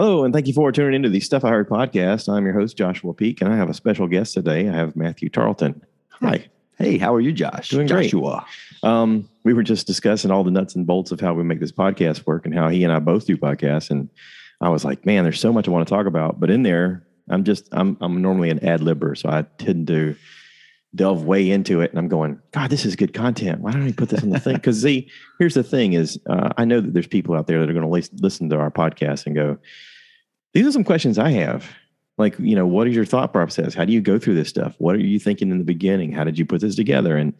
Hello, and thank you for tuning into the Stuff I Heard podcast. I'm your host, Joshua Peak, and I have a special guest today. I have Matthew Tarleton. Hi. Hey, how are you, Josh? Doing great. Joshua. Um, we were just discussing all the nuts and bolts of how we make this podcast work and how he and I both do podcasts. And I was like, man, there's so much I want to talk about. But in there, I'm just, I'm, I'm normally an ad libber. So I tend to delve way into it. And I'm going, God, this is good content. Why don't I put this on the thing? Because see, here's the thing is, uh, I know that there's people out there that are going to listen to our podcast and go, these are some questions I have. Like, you know, what is your thought process? How do you go through this stuff? What are you thinking in the beginning? How did you put this together? And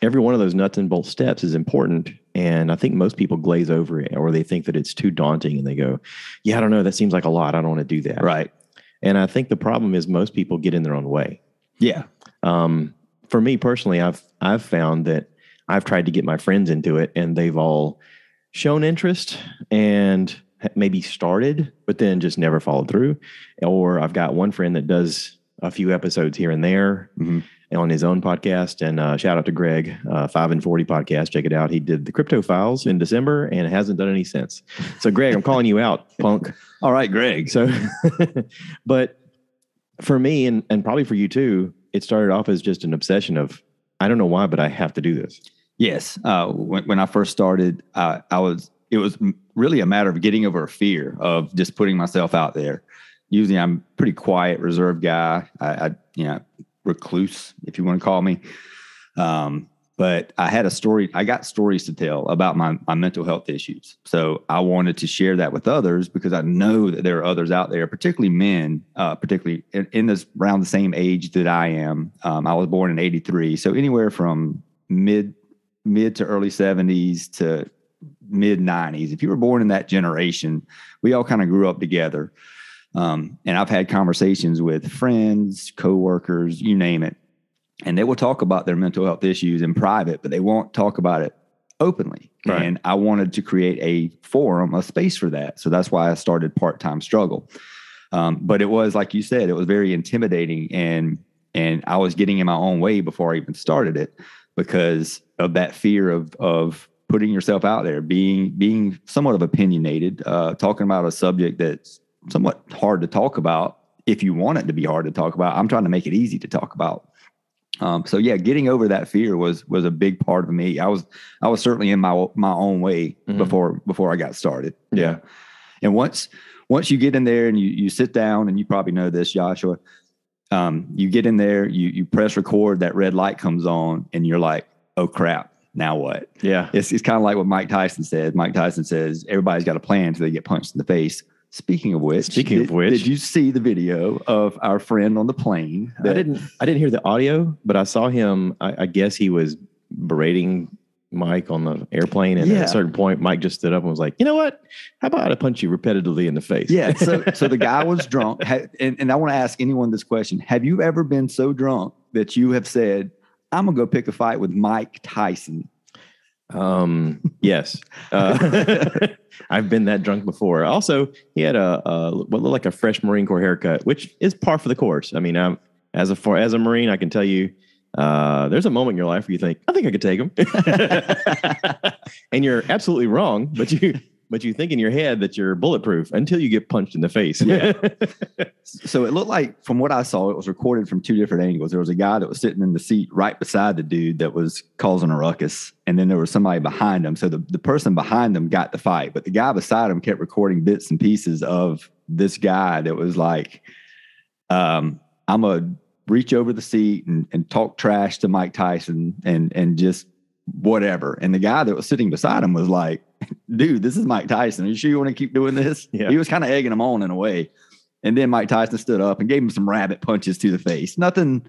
every one of those nuts and bolts steps is important. And I think most people glaze over it or they think that it's too daunting and they go, yeah, I don't know. That seems like a lot. I don't want to do that. Right. And I think the problem is most people get in their own way. Yeah. Um, for me personally, I've I've found that I've tried to get my friends into it and they've all shown interest and maybe started, but then just never followed through. Or I've got one friend that does a few episodes here and there mm-hmm. on his own podcast. And uh, shout out to Greg, uh, Five and Forty podcast. Check it out. He did the Crypto Files in December and hasn't done any since. So, Greg, I'm calling you out, punk. All right, Greg. So, but for me and and probably for you too, it started off as just an obsession of I don't know why, but I have to do this. Yes. Uh, when, when I first started, uh, I was it was really a matter of getting over a fear of just putting myself out there. Usually, I'm pretty quiet, reserved guy. I, I you know, recluse, if you want to call me. Um, but I had a story. I got stories to tell about my my mental health issues. So I wanted to share that with others because I know that there are others out there, particularly men, uh, particularly in, in, this around the same age that I am. Um, I was born in '83, so anywhere from mid mid to early 70s to mid 90s, if you were born in that generation, we all kind of grew up together. Um, and I've had conversations with friends, coworkers, you name it, and they will talk about their mental health issues in private, but they won't talk about it openly. Right. And I wanted to create a forum, a space for that. So that's why I started Part Time Struggle. Um, but it was like you said, it was very intimidating, and and I was getting in my own way before I even started it because of that fear of of putting yourself out there, being being somewhat of opinionated, uh, talking about a subject that's somewhat hard to talk about. If you want it to be hard to talk about, I'm trying to make it easy to talk about. Um, so yeah, getting over that fear was was a big part of me. I was I was certainly in my my own way mm-hmm. before before I got started. Yeah, and once once you get in there and you you sit down and you probably know this, Joshua. Um, you get in there, you you press record, that red light comes on, and you're like, oh crap, now what? Yeah. It's, it's kind of like what Mike Tyson said. Mike Tyson says, everybody's got a plan until they get punched in the face. Speaking of which, speaking did, of which, did you see the video of our friend on the plane? That, I didn't. I didn't hear the audio, but I saw him. I, I guess he was berating Mike on the airplane, and yeah. at a certain point, Mike just stood up and was like, "You know what? How about I punch you repetitively in the face?" Yeah. So, so the guy was drunk, and, and I want to ask anyone this question: Have you ever been so drunk that you have said, I'm gonna go pick a fight with Mike Tyson. Um, yes, uh, I've been that drunk before. Also, he had a, a what looked like a fresh Marine Corps haircut, which is par for the course. I mean, I'm, as a for, as a Marine, I can tell you, uh, there's a moment in your life where you think, I think I could take him, and you're absolutely wrong, but you but you think in your head that you're bulletproof until you get punched in the face. Yeah. so it looked like, from what I saw, it was recorded from two different angles. There was a guy that was sitting in the seat right beside the dude that was causing a ruckus, and then there was somebody behind him. So the, the person behind them got the fight, but the guy beside him kept recording bits and pieces of this guy that was like, um, I'm a reach over the seat and, and talk trash to Mike Tyson and and just whatever. And the guy that was sitting beside him was like, dude, this is Mike Tyson. Are you sure you want to keep doing this? Yeah. He was kind of egging him on in a way. And then Mike Tyson stood up and gave him some rabbit punches to the face. Nothing,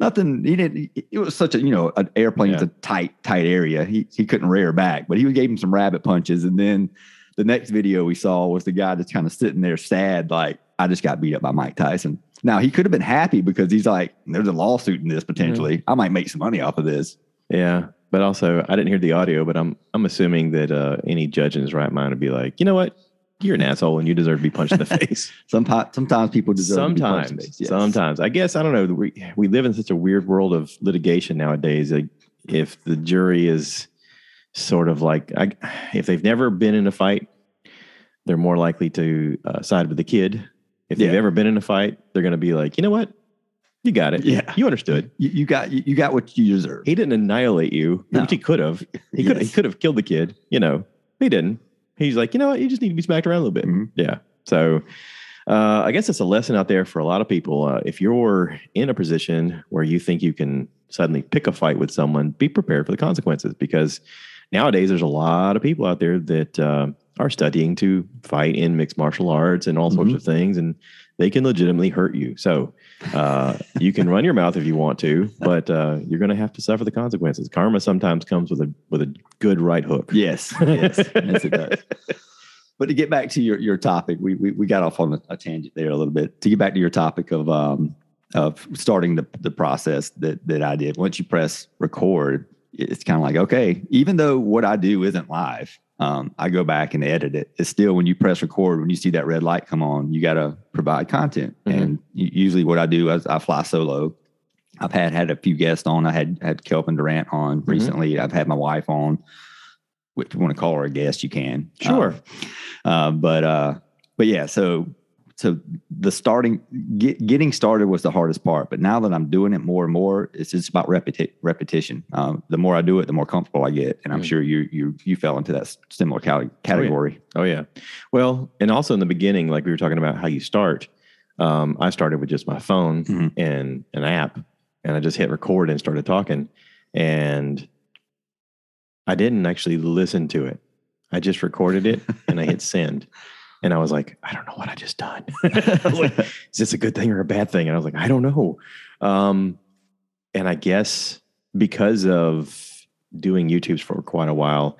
nothing. He didn't. It was such a you know an airplane yeah. a tight tight area. He he couldn't rear back, but he gave him some rabbit punches. And then the next video we saw was the guy just kind of sitting there sad, like I just got beat up by Mike Tyson. Now he could have been happy because he's like, there's a lawsuit in this potentially. Mm-hmm. I might make some money off of this. Yeah. But also, I didn't hear the audio, but I'm I'm assuming that uh, any judge in his right mind would be like, you know what, you're an asshole and you deserve to be punched in the face. sometimes, sometimes people deserve sometimes, to be face, yes. Sometimes, I guess I don't know. We we live in such a weird world of litigation nowadays. Like, if the jury is sort of like, I, if they've never been in a fight, they're more likely to uh, side with the kid. If they've ever been in a fight, they're going to be like, you know what, you got it. Yeah. you understood. You, you got you, got what you deserve. He didn't annihilate you, No. which he could have. He could he could have killed the kid. You know, he didn't. He's like, you know what, you just need to be smacked around a little bit. Mhm. Yeah. So uh, I guess it's a lesson out there for a lot of people. Uh, if you're in a position where you think you can suddenly pick a fight with someone, be prepared for the consequences because nowadays there's a lot of people out there that uh, are studying to fight in mixed martial arts and all sorts Mhm. of things, and they can legitimately hurt you. So uh, you can run your mouth if you want to, but uh, you're going to have to suffer the consequences. Karma sometimes comes with a with a good right hook. Yes, yes, yes, it does. But to get back to your, your topic, we, we we got off on a, a tangent there a little bit. To get back to your topic of um of starting the the process that that I did. Once you press record, it's kind of like okay, even though what I do isn't live, um, I go back and edit it. It's still when you press record, when you see that red light come on, you got to provide content. Mhm. And usually, what I do is I fly solo. I've had had a few guests on. I had had Kelvin Durant on recently. I've had my wife on. If you want to call her a guest, you can. Sure. Um, uh, but uh, but yeah, so so the starting get, getting started was the hardest part. But now that I'm doing it more and more, it's just about repeti- repetition. Um, the more I do it, the more comfortable I get, and I'm Mm. sure you you you fell into that similar cate- category. Oh yeah. Well, and also in the beginning, like we were talking about how you start. Um, I started with just my phone Mhm. and an app, and I just hit record and started talking, and I didn't actually listen to it. I just recorded it and I hit send, and I was like, I don't know what I just done. I was like, is this a good thing or a bad thing? And I was like, I don't know. Um, and I guess because of doing YouTube's for quite a while,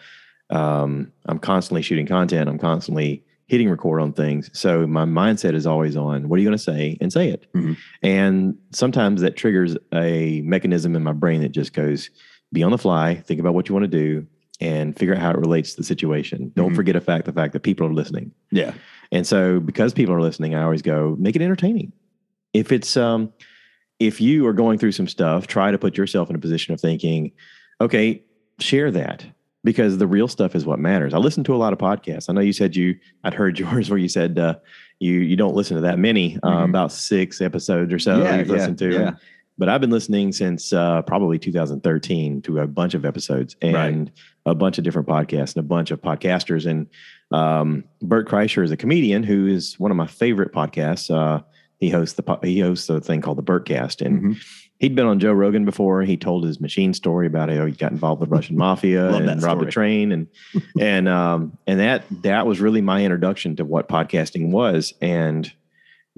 um, I'm constantly shooting content. I'm constantly hitting record on things. So my mindset is always on what are you going to say and say it. Mhm. And sometimes that triggers a mechanism in my brain that just goes, be on the fly, think about what you want to do, and figure out how it relates to the situation. Don't Mhm. forget a fact the fact that people are listening. yeah, And so because people are listening, I always go, make it entertaining. If it's um if you are going through some stuff, try to put yourself in a position of thinking, okay, share that because the real stuff is what matters. I listen to a lot of podcasts. I know you said you I'd heard yours where you said uh you you don't listen to that many, uh, Mhm. about six episodes or so Yeah, you've yeah, listened to. yeah. But I've been listening since uh, probably 2013 to a bunch of episodes and Right. a bunch of different podcasts and a bunch of podcasters. And um, Bert Kreischer is a comedian who is one of my favorite podcasts. Uh, he hosts the po- he hosts a thing called the Bertcast, and Mhm. he'd been on Joe Rogan before. He told his machine story about how he got involved with Russian mafia and robbed a train, and and um, and that that was really my introduction to what podcasting was. And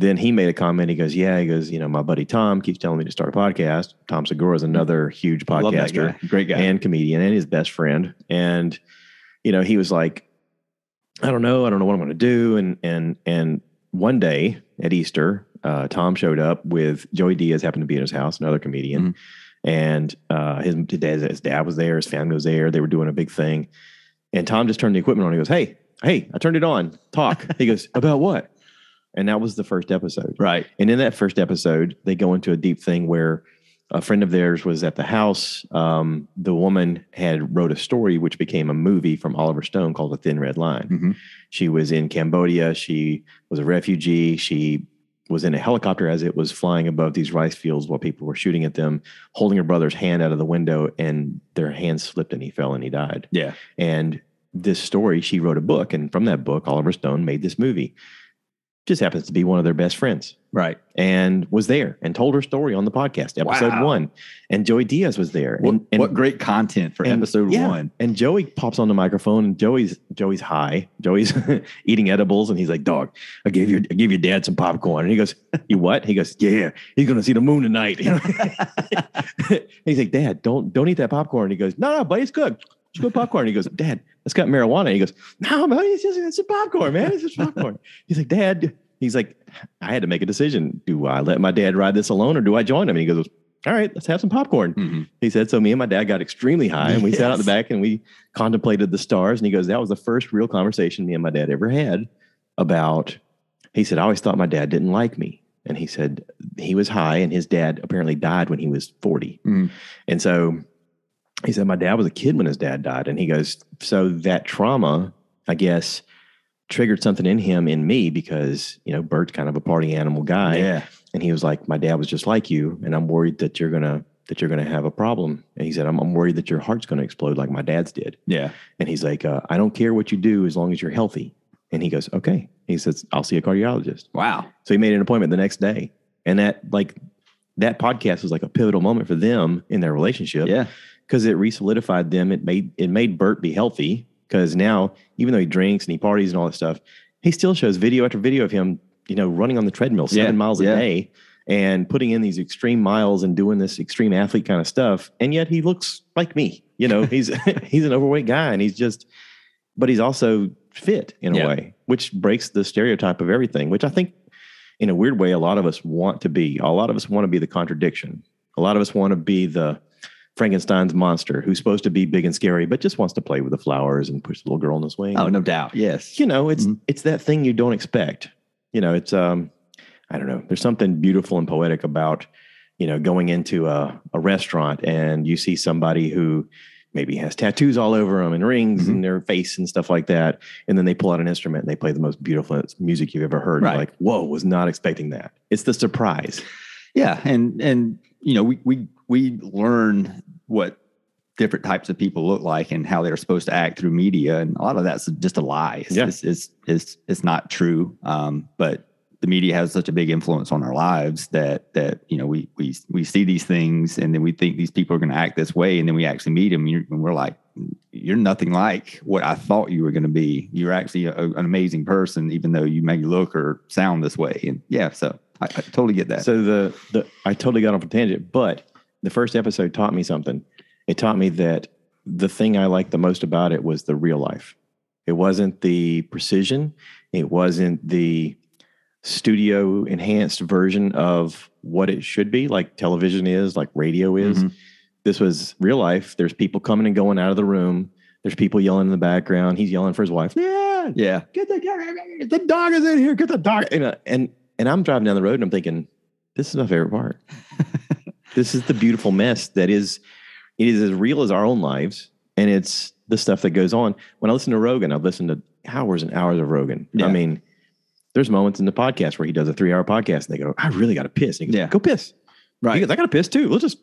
then he made a comment. He goes, "Yeah," he goes, "You know, my buddy Tom keeps telling me to start a podcast. Tom Segura is another huge podcaster guy. great guy. and comedian and his best friend. And you know, he was like, I don't know, I don't know what I'm going to do. And and and one day at Easter, uh, Tom showed up with Joey Diaz happened to be in his house, another comedian, Mhm. and uh, his his dad was there, his family was there. They were doing a big thing, and Tom just turned the equipment on. He goes, "Hey, hey, I turned it on. Talk." he goes, "About what?" And that was the first episode. right. And in that first episode, they go into a deep thing where a friend of theirs was at the house. Um, the woman had wrote a story which became a movie from Oliver Stone called The Thin Red Line. Mhm. She was in Cambodia. She was a refugee. She was in a helicopter as it was flying above these rice fields while people were shooting at them, holding her brother's hand out of the window, and their hand slipped and he fell and he died. Yeah. And this story, she wrote a book, and from that book, Oliver Stone made this movie. Just happens to be one of their best friends Right. and was there and told her story on the podcast, episode Wow. one. And Joey Diaz was there. What, and, and, what great content for and- episode yeah. one. And Joey pops on the microphone and Joey's Joey's high. Joey's eating edibles and he's like, Dog, I gave your I gave your dad some popcorn. And he goes, You what? He goes, Yeah, he's gonna see the moon tonight. he's like, Dad, don't don't eat that popcorn. And He goes, No, no, buddy, it's good. It's good popcorn. He goes, Dad, it's got marijuana. He goes, No, buddy, it's just it's a popcorn, man. It's just popcorn. he's like, Dad, he's like, I had to make a decision. Do I let my dad ride this alone or do I join him? And he goes, All right, let's have some popcorn. Mhm. He said, so me and my dad got extremely high and we sat out in the back and we contemplated the stars. And he goes, that was the first real conversation me and my dad ever had about, he said, I always thought my dad didn't like me. And he said he was high and his dad apparently died when he was 40. Mhm. And so he said, my dad was a kid when his dad died. And he goes, so that trauma, I guess, triggered something in him in me because you know Bert's kind of a party animal guy, yeah. and he was like, "My dad was just like you, and I'm worried that you're gonna that you're gonna have a problem." And he said, "I'm, I'm worried that your heart's gonna explode like my dad's did." Yeah. And he's like, uh, "I don't care what you do as long as you're healthy." And he goes, "Okay." He says, "I'll see a cardiologist." Wow. So he made an appointment the next day, and that like that podcast was like a pivotal moment for them in their relationship Yeah. Because it re-solidified them. It made it made Bert be healthy because now even though he drinks and he parties and all that stuff, he still shows video after video of him, you know, running on the treadmill seven Yeah, miles a yeah. day and putting in these extreme miles and doing this extreme athlete kind of stuff. And yet he looks like me. You know, he's he's an overweight guy and he's just, but he's also fit in a Yeah. way, which breaks the stereotype of everything. Which I think, in a weird way, a lot of us want to be. A lot of us want to be the contradiction. A lot of us want to be the Frankenstein's monster who's supposed to be big and scary, but just wants to play with the flowers and push the little girl in the swing. Oh, no doubt. Yes. You know, it's Mhm. it's that thing you don't expect. You know, it's um, I don't know. There's something beautiful and poetic about you know going into a, a restaurant and you see somebody who maybe has tattoos all over them and rings Mhm. in their face and stuff like that, and then they pull out an instrument and they play the most beautiful music you've ever heard. Right. like, whoa, was not expecting that. It's the surprise. Yeah, and and you know we we we learn what different types of people look like and how they're supposed to act through media, and a lot of that's just a lie. It's Yeah. it's, it's, it's, it's not true. Um, but the media has such a big influence on our lives that that you know we we we see these things and then we think these people are going to act this way, and then we actually meet them and, and we're like, you're nothing like what I thought you were going to be. You're actually a, an amazing person, even though you may look or sound this way. And yeah, so I, I totally get that. So the the I totally got off a tangent, but the first episode taught me something. It taught me that the thing I liked the most about it was the real life. It wasn't the precision. It wasn't the studio enhanced version of what it should be, like television is, like radio is. Mhm. This was real life. There's people coming and going out of the room. There's people yelling in the background. He's yelling for his wife. Yeah, Yeah. get the the dog is in here. Get the dog. And uh, and, and I'm driving down the road and I'm thinking, this is my favorite part. this is the beautiful mess that is. It is as real as our own lives, and it's the stuff that goes on. When I listen to Rogan, I've listened to hours and hours of Rogan. Yeah. I mean, there's moments in the podcast where he does a three hour podcast and they go, I really got to piss. And he goes, Yeah. Go piss. Right. He goes, I got to piss too. Let's just.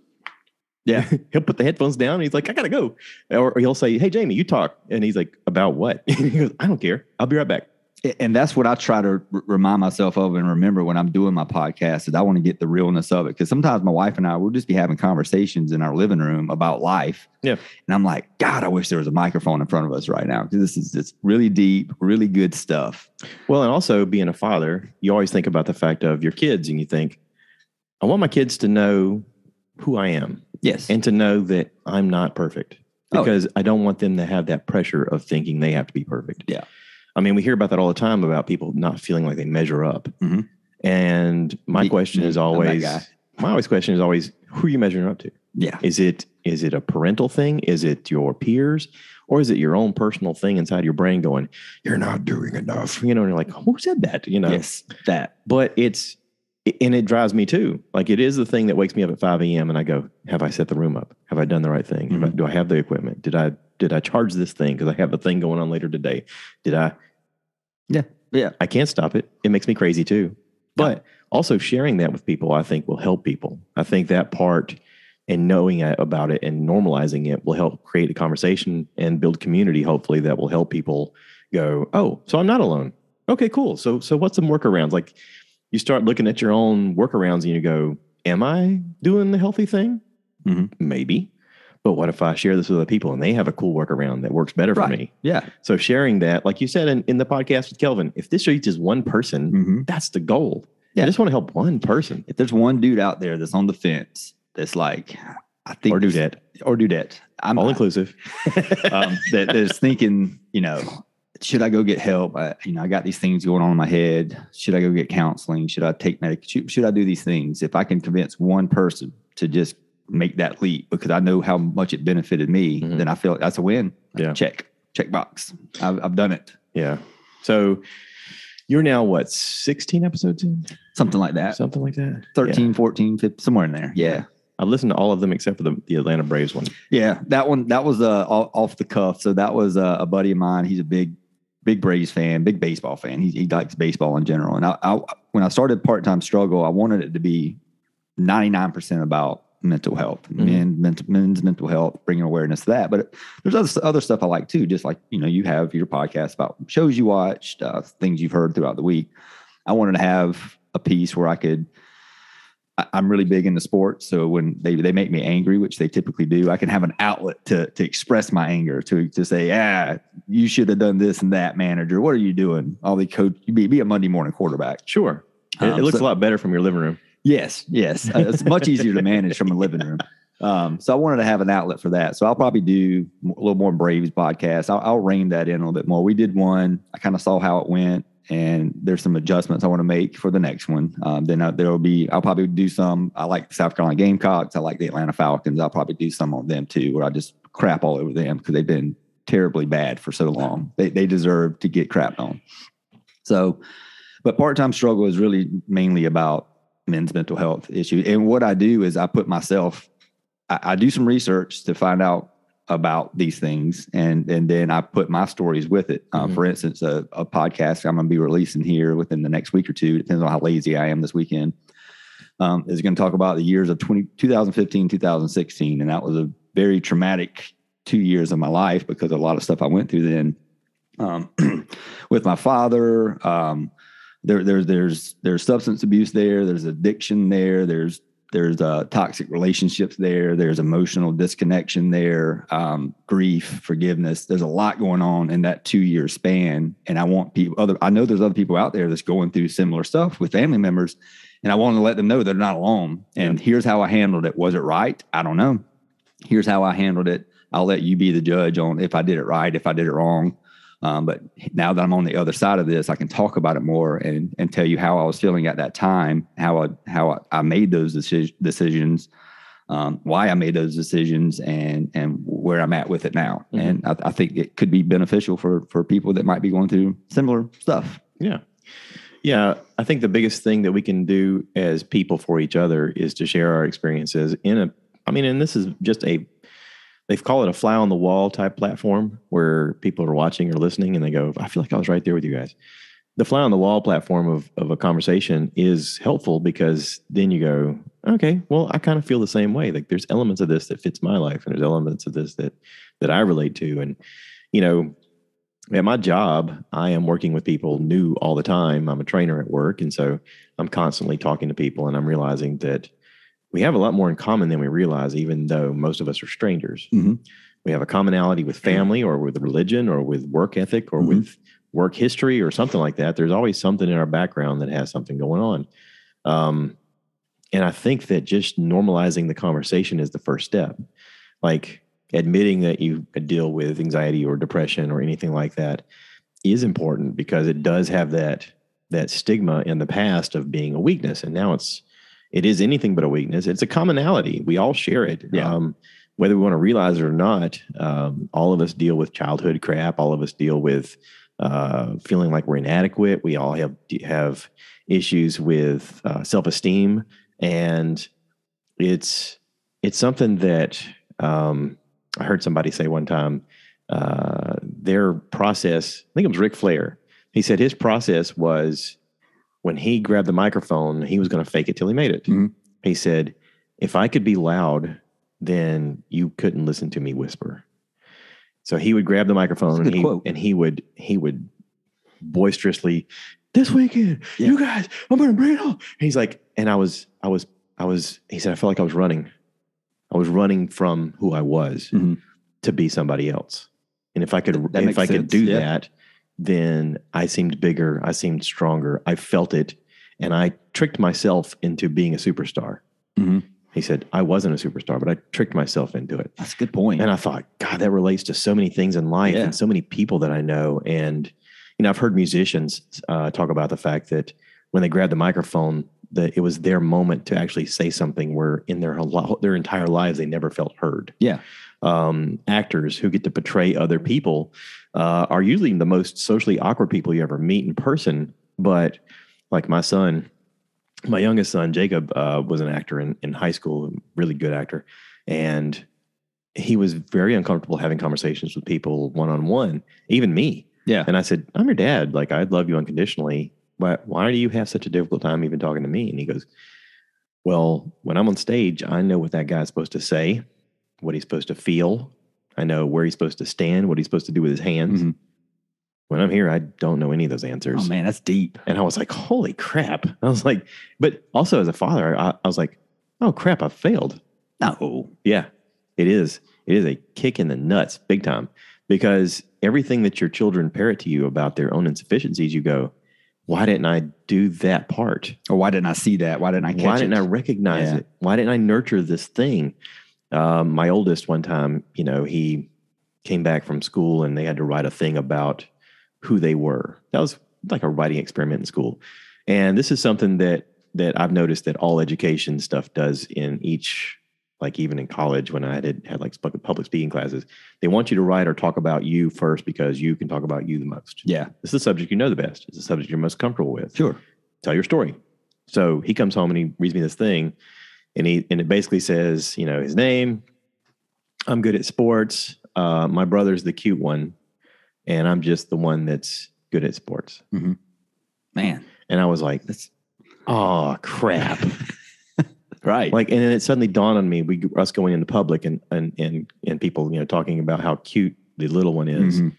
Yeah. he'll put the headphones down. And he's like, I got to go. Or he'll say, Hey, Jamie, you talk. And he's like, About what? he goes, I don't care. I'll be right back. And that's what I try to r- remind myself of and remember when I'm doing my podcast is I want to get the realness of it because sometimes my wife and I will just be having conversations in our living room about life. Yeah. and I'm like, God, I wish there was a microphone in front of us right now because this is just really deep, really good stuff. Well, and also being a father, you always think about the fact of your kids and you think, I want my kids to know who I am Yes, and to know that I'm not perfect Oh. because I don't want them to have that pressure of thinking they have to be perfect. Yeah. I mean, we hear about that all the time about people not feeling like they measure up. Mhm. And my Me- question me, is always, my always question is always, who are you measuring up to? yeah, Is it is it a parental thing? Is it your peers? Or is it your own personal thing inside your brain going, you're not doing enough? You know, and you're like, who said that? You know, yes, that but it's and it drives me too. Like it is the thing that wakes me up at 5 a.m. and I go, have I set the room up? Have I done the right thing? I- do I have the equipment? Did I did I charge this thing? Because I have a thing going on later today. Did I? Yeah. Yeah. I can't stop it. It makes me crazy too. But also sharing that with people, I think will help people. I think that part and knowing about it and normalizing it will help create a conversation and build community, hopefully, that will help people go, oh, so I'm not alone. Okay, cool. So so what's some workarounds? Like you start looking at your own workarounds and you go, Am I doing the healthy thing? Mhm. Maybe. But what if I share this with other people and they have a cool workaround that works better for me? yeah, So sharing that, like you said in, in the podcast with Kelvin, if this reaches one person, hmm that's the goal. Yeah. I just want to help one person if there's one dude out there that's on the fence that's like, I think or do that. or do that. I'm All inclusive. um, that, that is thinking, you know, should I go get help? I, you know, I got these things going on in my head. Should I go get counseling? Should I take medic? Should, should I do these things? If I can convince one person to just make that leap because I know how much it benefited me, Mhm. then I feel like that's a win. Yeah. Check, check box. I've, I've done it. yeah. So you're now what, 16 episodes in? Something like that. Something like that? 13, 14, 15, somewhere in there. Yeah. I listened to all of them except for the, the Atlanta Braves one. Yeah, that one that was uh, off off the cuff. So that was uh, a buddy of mine. He's a big big Braves fan, big baseball fan. He, he likes baseball in general. And I, I when I started part time struggle, I wanted it to be 99% about mental health, mm-hmm. men, mental, men's mental health, bringing awareness to that. But there's other, other stuff I like too, just like, you know, you have your podcast about shows you watched, uh, things you've heard throughout the week. I wanted to have a piece where I could, I, I'm really big into sports. So when they, they make me angry, which they typically do, I can have an outlet to, to express my anger, to, to say, ah, you should have done this and that manager. What are you doing? All the coach, be, be a Monday morning quarterback. Sure. It, um, it looks so, a lot better from your living room. Yes, yes. Uh, it's much easier to manage from a living room. Um, so I wanted to have an outlet for that. So I'll probably do a little more Braves podcast. I'll, I'll rein that in a little bit more. We did one. I kind of saw how it went, and there's some adjustments I want to make for the next one. Um, then I, there will be. I'll probably do some. I like the South Carolina Gamecocks. I like the Atlanta Falcons. I'll probably do some on them too, where I just crap all over them because they've been terribly bad for so long. They they deserve to get crapped on. So, but part time struggle is really mainly about men's mental health issue. And what I do is I put myself, I, I, do some research to find out about these things, and and then I put my stories with it. Uh, mm-hmm. For instance, a, a podcast I'm going to be releasing here within the next week or two. Depends on how lazy I am this weekend. Um, is going to talk about the years of 20, 2015, 2016, and that was a very traumatic two years of my life because a lot of stuff I went through then um, with my father. Um, there, there's there's there's substance abuse there. There's addiction there. There's there's uh, toxic relationships there. There's emotional disconnection there. Um, grief, forgiveness. There's a lot going on in that two year span. And I want people other. I know there's other people out there that's going through similar stuff with family members, and I want to let them know they're not alone. And here's how I handled it. Was it right? I don't know. Here's how I handled it. I'll let you be the judge on if I did it right, if I did it wrong. Um, but now that I'm on the other side of this, I can talk about it more and and tell you how I was feeling at that time, how I how I made those deci- decisions, um, why I made those decisions, and and where I'm at with it now. Mm-hmm. And I, I, think it could be beneficial for for people that might be going through similar stuff. Yeah. Yeah, I think the biggest thing that we can do as people for each other is to share our experiences in a I mean, and this is just a they call it a fly on the wall type platform where people are watching or listening and they go, I feel like I was right there with you guys. The fly on the wall platform of, of a conversation is helpful because then you go, okay, well, I kind of feel the same way. Like there's elements of this that fits my life and there's elements of this that that I relate to. And, you know, at my job, I am working with people new all the time. I'm a trainer at work. And so I'm constantly talking to people and I'm realizing that we have a lot more in common than we realize, even though most of us are strangers. Mm-hmm. We have a commonality with family or with religion or with work ethic or mm-hmm. with work history or something like that. There's always something in our background that has something going on. Um, and I think that just normalizing the conversation is the first step. Like admitting that you deal with anxiety or depression or anything like that is important because it does have that that stigma in the past of being a weakness and now it's it is anything but a weakness. It's a commonality. We all share it. Yeah. Um, whether we want to realize it or not, um, all of us deal with childhood crap. All of us deal with uh, feeling like we're inadequate. We all have have issues with uh, self esteem, and it's it's something that um, I heard somebody say one time. Uh, their process, I think it was Ric Flair. He said his process was when he grabbed the microphone, he was going to fake it till he made it. Mm-hmm. He said, If I could be loud, then you couldn't listen to me whisper. So he would grab the microphone and he, and he would he would boisterously, this weekend, yeah. you guys, I'm gonna bring it. And he's like, and I was, I was, I was, he said, I felt like I was running. I was running from who I was mm-hmm. to be somebody else. And if I could, that if I sense. could do yeah. that, then I seemed bigger. I seemed stronger. I felt it. And I tricked myself into being a superstar. Mm-hmm. He said, I wasn't a superstar, but I tricked myself into it. That's a good point. And I thought, God, that relates to so many things in life yeah. and so many people that I know. And, you know, I've heard musicians uh, talk about the fact that when they grab the microphone, that it was their moment to actually say something where in their their entire lives they never felt heard. Yeah. Um, actors who get to portray other people uh, are usually the most socially awkward people you ever meet in person. But like my son, my youngest son, Jacob, uh, was an actor in, in high school, really good actor. And he was very uncomfortable having conversations with people one on one, even me. Yeah. And I said, I'm your dad. Like, I'd love you unconditionally. But why do you have such a difficult time even talking to me? And he goes, Well, when I'm on stage, I know what that guy's supposed to say, what he's supposed to feel. I know where he's supposed to stand, what he's supposed to do with his hands. Mhm. When I'm here, I don't know any of those answers. Oh man, that's deep. And I was like, Holy crap. I was like, But also as a father, I, I was like, Oh crap, I failed. No. Yeah, it is. It is a kick in the nuts, big time, because everything that your children parrot to you about their own insufficiencies, you go, why didn't I do that part? Or why didn't I see that? Why didn't I catch Why didn't it? I recognize Yeah. it? Why didn't I nurture this thing? Um, my oldest one time, you know, he came back from school and they had to write a thing about who they were. That was like a writing experiment in school. And this is something that that I've noticed that all education stuff does in each, like even in college when I had had like public speaking classes, they want you to write or talk about you first because you can talk about you the most. yeah. It's the subject you know the best. It's the subject you're most comfortable with Sure. tell your story. So he comes home and he reads me this thing, and he and it basically says, you know, his name. I'm good at sports. Uh, my brother's the cute one, and I'm just the one that's good at sports. Man. And I was like, That's oh crap! right. like, and then it suddenly dawned on me, we us going into public and and and and people, you know, talking about how cute the little one is, Mhm.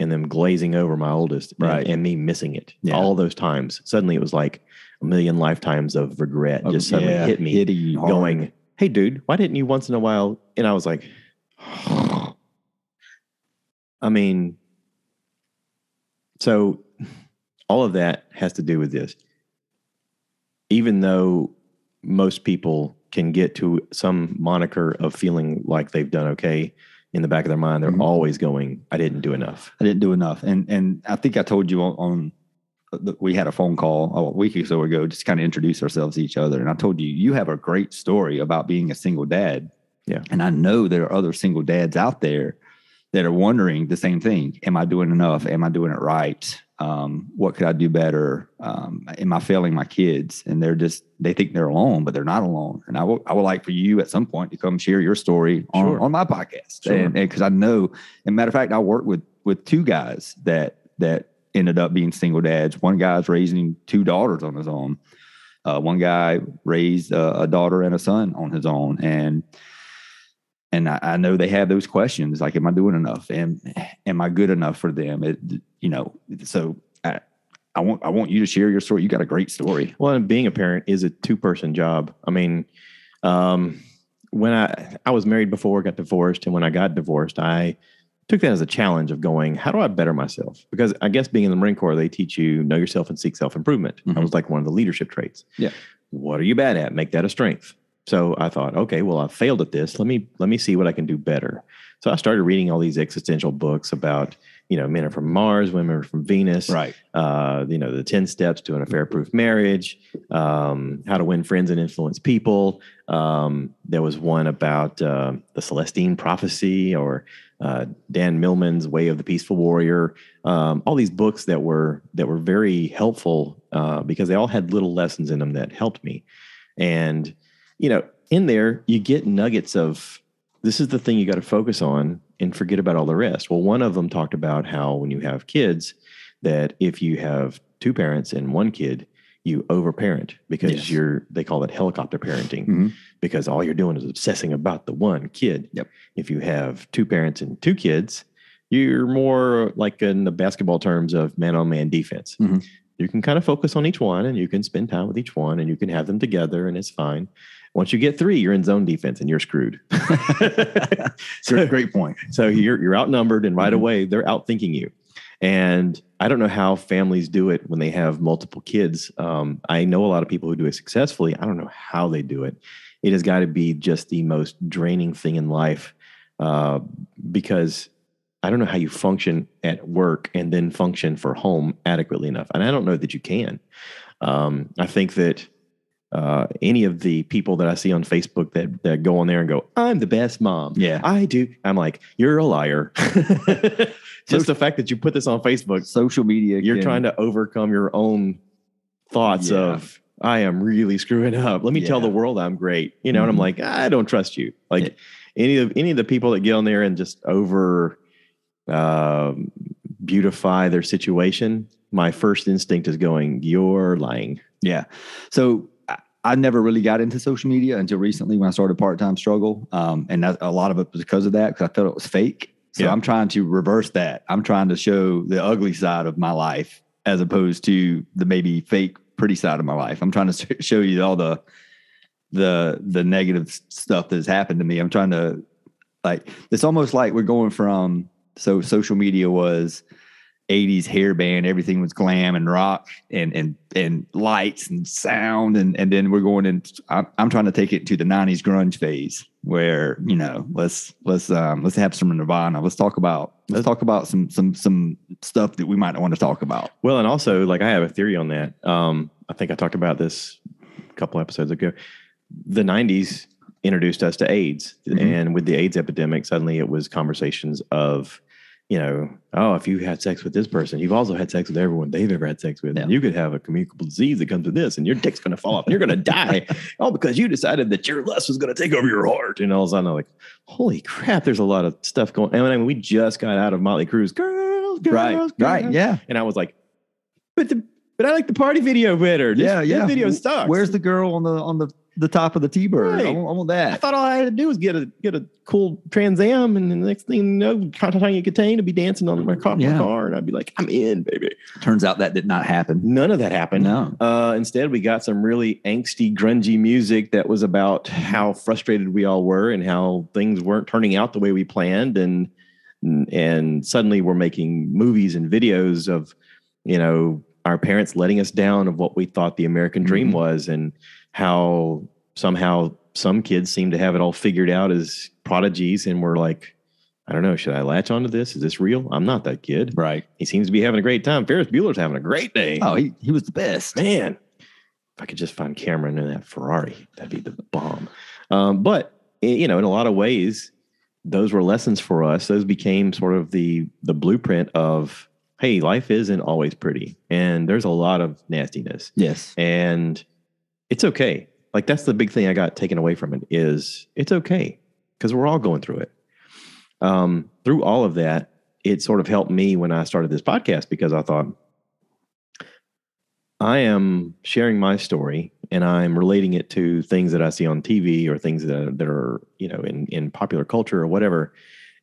And them glazing over my oldest, and- Right. and, me missing it. Yeah. All those times, suddenly it was like a million lifetimes of regret just suddenly Yeah, hit me. hitting you hard. going, "Hey, dude, why didn't you once in a while?" And I was like, I mean, so all of that has to do with this. Even though most people can get to some moniker of feeling like they've done okay in the back of their mind, they're Mhm. always going, "I didn't do enough." I didn't do enough. And and I think I told you on, on the, we had a phone call a week or so ago, just kind of introduce ourselves to each other. And I told you, you have a great story about being a single dad. Yeah. And I know there are other single dads out there that are wondering the same thing. Am I doing enough? Am I doing it right? Um, what could I do better? Um, am I failing my kids? And they're just, they think they're alone, but they're not alone. And I will, I would like for you at some point to come share your story on, Sure. on my podcast. Sure. And because I know, and matter of fact, I work with, with two guys that, that ended up being single dads. One guy's raising two daughters on his own. Uh, one guy raised a, a daughter and a son on his own. And, and I, I know they have those questions like, am I doing enough? And am I good enough for them? It, you know, so I, I want, I want you to share your story. You got a great story. Well, and being a parent is a two person job. I mean, um, when I I was married before, got divorced, and when I got divorced, I took that as a challenge of going, how do I better myself? Because I guess being in the Marine Corps, they teach you know yourself and seek self improvement. That Mhm. was like one of the leadership traits. Yeah. What are you bad at? Make that a strength. So I thought, okay, well, I failed at this. Let me let me see what I can do better. So I started reading all these existential books about, you know, men are from Mars, women are from Venus Right. uh, you know, the 10 steps to an affair proof marriage, um, how to win friends and influence people. Um, there was one about uh, the Celestine prophecy or uh, Dan Millman's way of the peaceful warrior. Um, all these books that were, that were very helpful uh, because they all had little lessons in them that helped me. And, you know, in there you get nuggets of, this is the thing you got to focus on and forget about all the rest. Well, one of them talked about how when you have kids, that if you have two parents and one kid, you overparent because Yes. you're they call it helicopter parenting Mhm. because all you're doing is obsessing about the one kid. Yep. If you have two parents and two kids, you're more like in the basketball terms of man on man defense. Mhm. You can kind of focus on each one and you can spend time with each one and you can have them together and it's fine. Once you get three, you're in zone defense and you're screwed. so, Great, great point. so you're you're outnumbered, and right Mhm. away they're outthinking you. And I don't know how families do it when they have multiple kids. Um, I know a lot of people who do it successfully. I don't know how they do it. It has got to be just the most draining thing in life uh, because I don't know how you function at work and then function for home adequately enough. And I don't know that you can. Um, I think that uh, any of the people that I see on Facebook that, that go on there and go, I'm the best mom. Yeah. I do. I'm like, you're a liar. Just the fact that you put this on Facebook, Social media. you're can- trying to overcome your own thoughts Yeah. of, I am really screwing up. Let me tell the world I'm great. You know, and I'm Mhm. like, I don't trust you. Like Yeah. any of any of the people that get on there and just over um, beautify their situation, my first instinct is going, "You're lying." Yeah. So I, never really got into social media until recently when I started part time struggle, um, and that, a lot of it was because of that because I felt it was fake. So Yeah. I'm trying to reverse that. I'm trying to show the ugly side of my life as opposed to the maybe fake pretty side of my life. I'm trying to show you all the the the negative stuff that's happened to me. I'm trying to like it's almost like we're going from so social media was 80s hair band, everything was glam and rock and and and lights and sound and and then we're going in I'm, I'm trying to take it to the 90s grunge phase where you know let's let's um let's have some nirvana let's talk about let's talk about some some some stuff that we might want to talk about Well, and also, like, I have a theory on that. Um, I think I talked about this a couple episodes ago. The '90s introduced us to AIDS, Mhm. and with the AIDS epidemic, suddenly it was conversations of, you know, oh, if you had sex with this person, you've also had sex with everyone they've ever had sex with. Yeah. And you could have a communicable disease that comes with this, and your dick's going to fall off, and you're going to die, all because you decided that your lust was going to take over your heart. And all of a sudden, I'm like, holy crap, there's a lot of stuff going. And I mean, we just got out of Motley Crue's "Girls, Girls, right right yeah And I was like, but the but I like the party video better. This, yeah yeah video sucks. where's the girl on the on the the top of the t-bird Right. I, want, I want I thought all I had to do was get a get a cool Trans Am, and the next thing you know, Tawny Kitaen to be dancing on my car, Yeah. my car, and I'd be like, I'm in, baby. turns out that did not happen None of that happened. no Uh, instead, we got some really angsty, grungy music that was about how frustrated we all were and how things weren't turning out the way we planned, and and suddenly we're making movies and videos of, you know, our parents letting us down of what we thought the American dream Mhm. was, and how somehow some kids seem to have it all figured out as prodigies, and we're like. I don't know. Should I latch onto this? Is this real? I'm not that kid. right He seems to be having a great time. Ferris Bueller's having a great day. oh he, he was the best Man, if I could just find Cameron in that Ferrari, that'd be the bomb. Um, but you know, in a lot of ways, those were lessons for us. Those became sort of the the blueprint of hey, life isn't always pretty, and there's a lot of nastiness, yes and it's okay. Like that's the big thing I got taken away from it is it's okay because we're all going through it. Um, through all of that, it sort of helped me when I started this podcast because I thought I am sharing my story and I'm relating it to things that I see on TV or things that, that are, you know, in, in popular culture or whatever.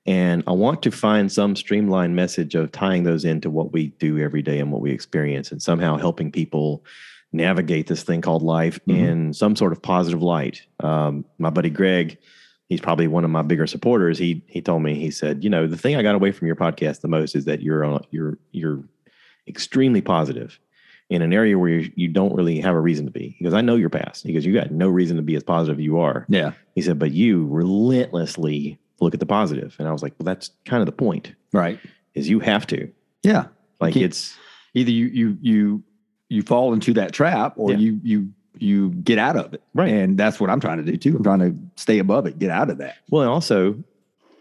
And I want to find some streamlined message of tying those into what we do every day and what we experience and somehow helping people navigate this thing called life Mhm. in some sort of positive light. Um, my buddy Greg, he's probably one of my bigger supporters. He he told me he said, you know, the thing I got away from your podcast the most is that you're on you're you're extremely positive in an area where you, you don't really have a reason to be. He goes, I know your past. He goes, you got no reason to be as positive as you are. yeah He said, but you relentlessly look at the positive. And I was like, well, that's kind of the point right is you have to yeah like it's either you you you you fall into that trap or Yeah. you you you get out of it Right. and that's what i'm trying to do too i'm trying to stay above it get out of that well, and also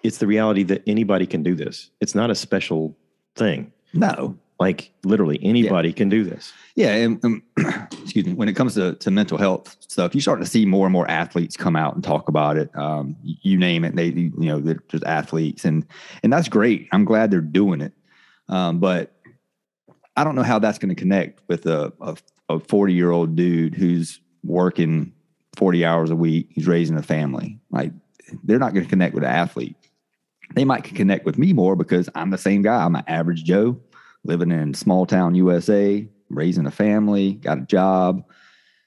it's the reality that anybody can do this. It's not a special thing. no Like literally anybody can do this. yeah and, and excuse me when it comes to, to mental health stuff you start to see more and more athletes come out and talk about it um, you name it they you know they're just athletes and and that's great i'm glad they're doing it um, but i don't know how that's going to connect with a, a, a 40 year old dude who's working 40 hours a week he's raising a family. Like they're not going to connect with an athlete. They might connect with me more because i'm the same guy. I'm an average joe living in small town usa raising a family got a job.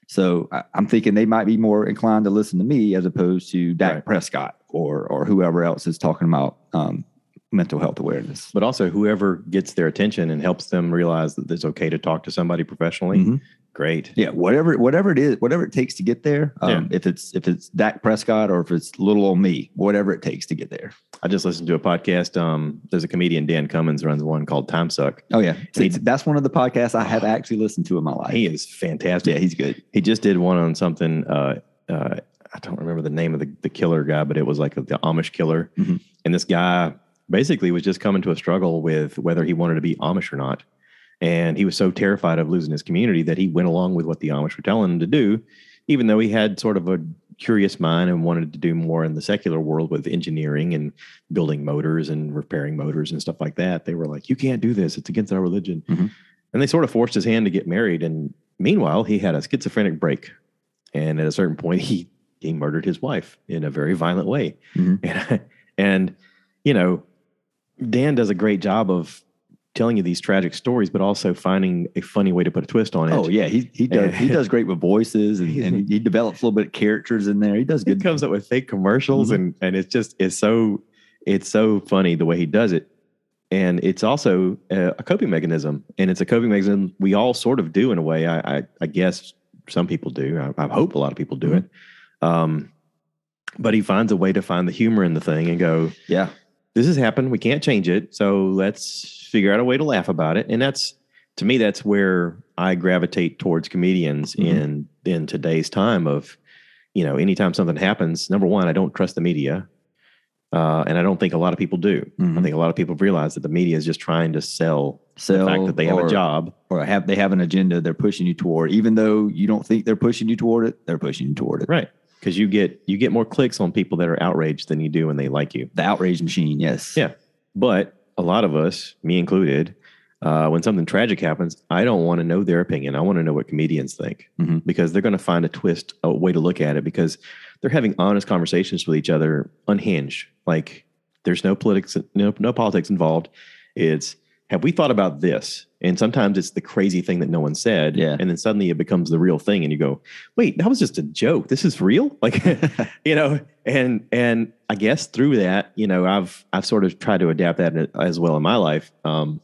So I, i'm thinking they might be more inclined to listen to me as opposed to dak Right. prescott or or whoever else is talking about um, mental health awareness But also whoever gets their attention and helps them realize that it's okay to talk to somebody professionally. Mhm. Great. Yeah, whatever whatever it is, whatever it takes to get there. Um, Yeah. If it's if it's Dak Prescott or if it's little old me, whatever it takes to get there. I just listened to a podcast. Um, there's a comedian Dan Cummins runs one called Time Suck. Oh yeah, See, that's one of the podcasts I have actually listened to in my life. He is fantastic. yeah, he's good. He just did one on something. Uh, uh, I don't remember the name of the, the killer guy, but it was like the Amish killer. Mhm. And this guy basically he was just coming to a struggle with whether he wanted to be Amish or not. And he was so terrified of losing his community that he went along with what the Amish were telling him to do, even though he had sort of a curious mind and wanted to do more in the secular world with engineering and building motors and repairing motors and stuff like that. They were like, "You can't do this; it's against our religion." Mhm. And they sort of forced his hand to get married. And meanwhile, he had a schizophrenic break, and at a certain point, he he murdered his wife in a very violent way. Mhm. And and you know, Dan does a great job of telling you these tragic stories, but also finding a funny way to put a twist on it. Oh yeah, he he does he does great with voices and, and he develops a little bit of characters in there. He does He good. comes up with fake commercials Mhm. and and it's just it's so it's so funny the way he does it. And it's also a, a coping mechanism, and it's a coping mechanism we all sort of do in a way. I I, I guess some people do. I, I hope a lot of people do Mhm. it. Um, but he finds a way to find the humor in the thing and go, Yeah, this has happened. We can't change it. So let's figure out a way to laugh about it. And that's to me, that's where I gravitate towards comedians Mhm. in in today's time of, you know, anytime something happens, number one, I don't trust the media. Uh, and I don't think a lot of people do. I Mhm. think a lot of people realize that the media is just trying to sell sell the fact that they have or, a job. or have they have an agenda they're pushing you toward. Even though you don't think they're pushing you toward it, they're pushing you toward it. Right. Because you get you get more clicks on people that are outraged than you do when they like you. The outrage machine. Yes. Yeah. But a lot of us, me included, uh, when something tragic happens, I don't want to know their opinion. I want to know what comedians think Mhm. because they're going to find a twist, a way to look at it because they're having honest conversations with each other, unhinged. Like there's no politics, no, no politics involved. It's have we thought about this? And sometimes it's the crazy thing that no one said. Yeah. And then suddenly it becomes the real thing. And you go, wait, that was just a joke. This is real. Like, you know, and, and I guess through that, you know, I've, I've sort of tried to adapt that as well in my life. Um,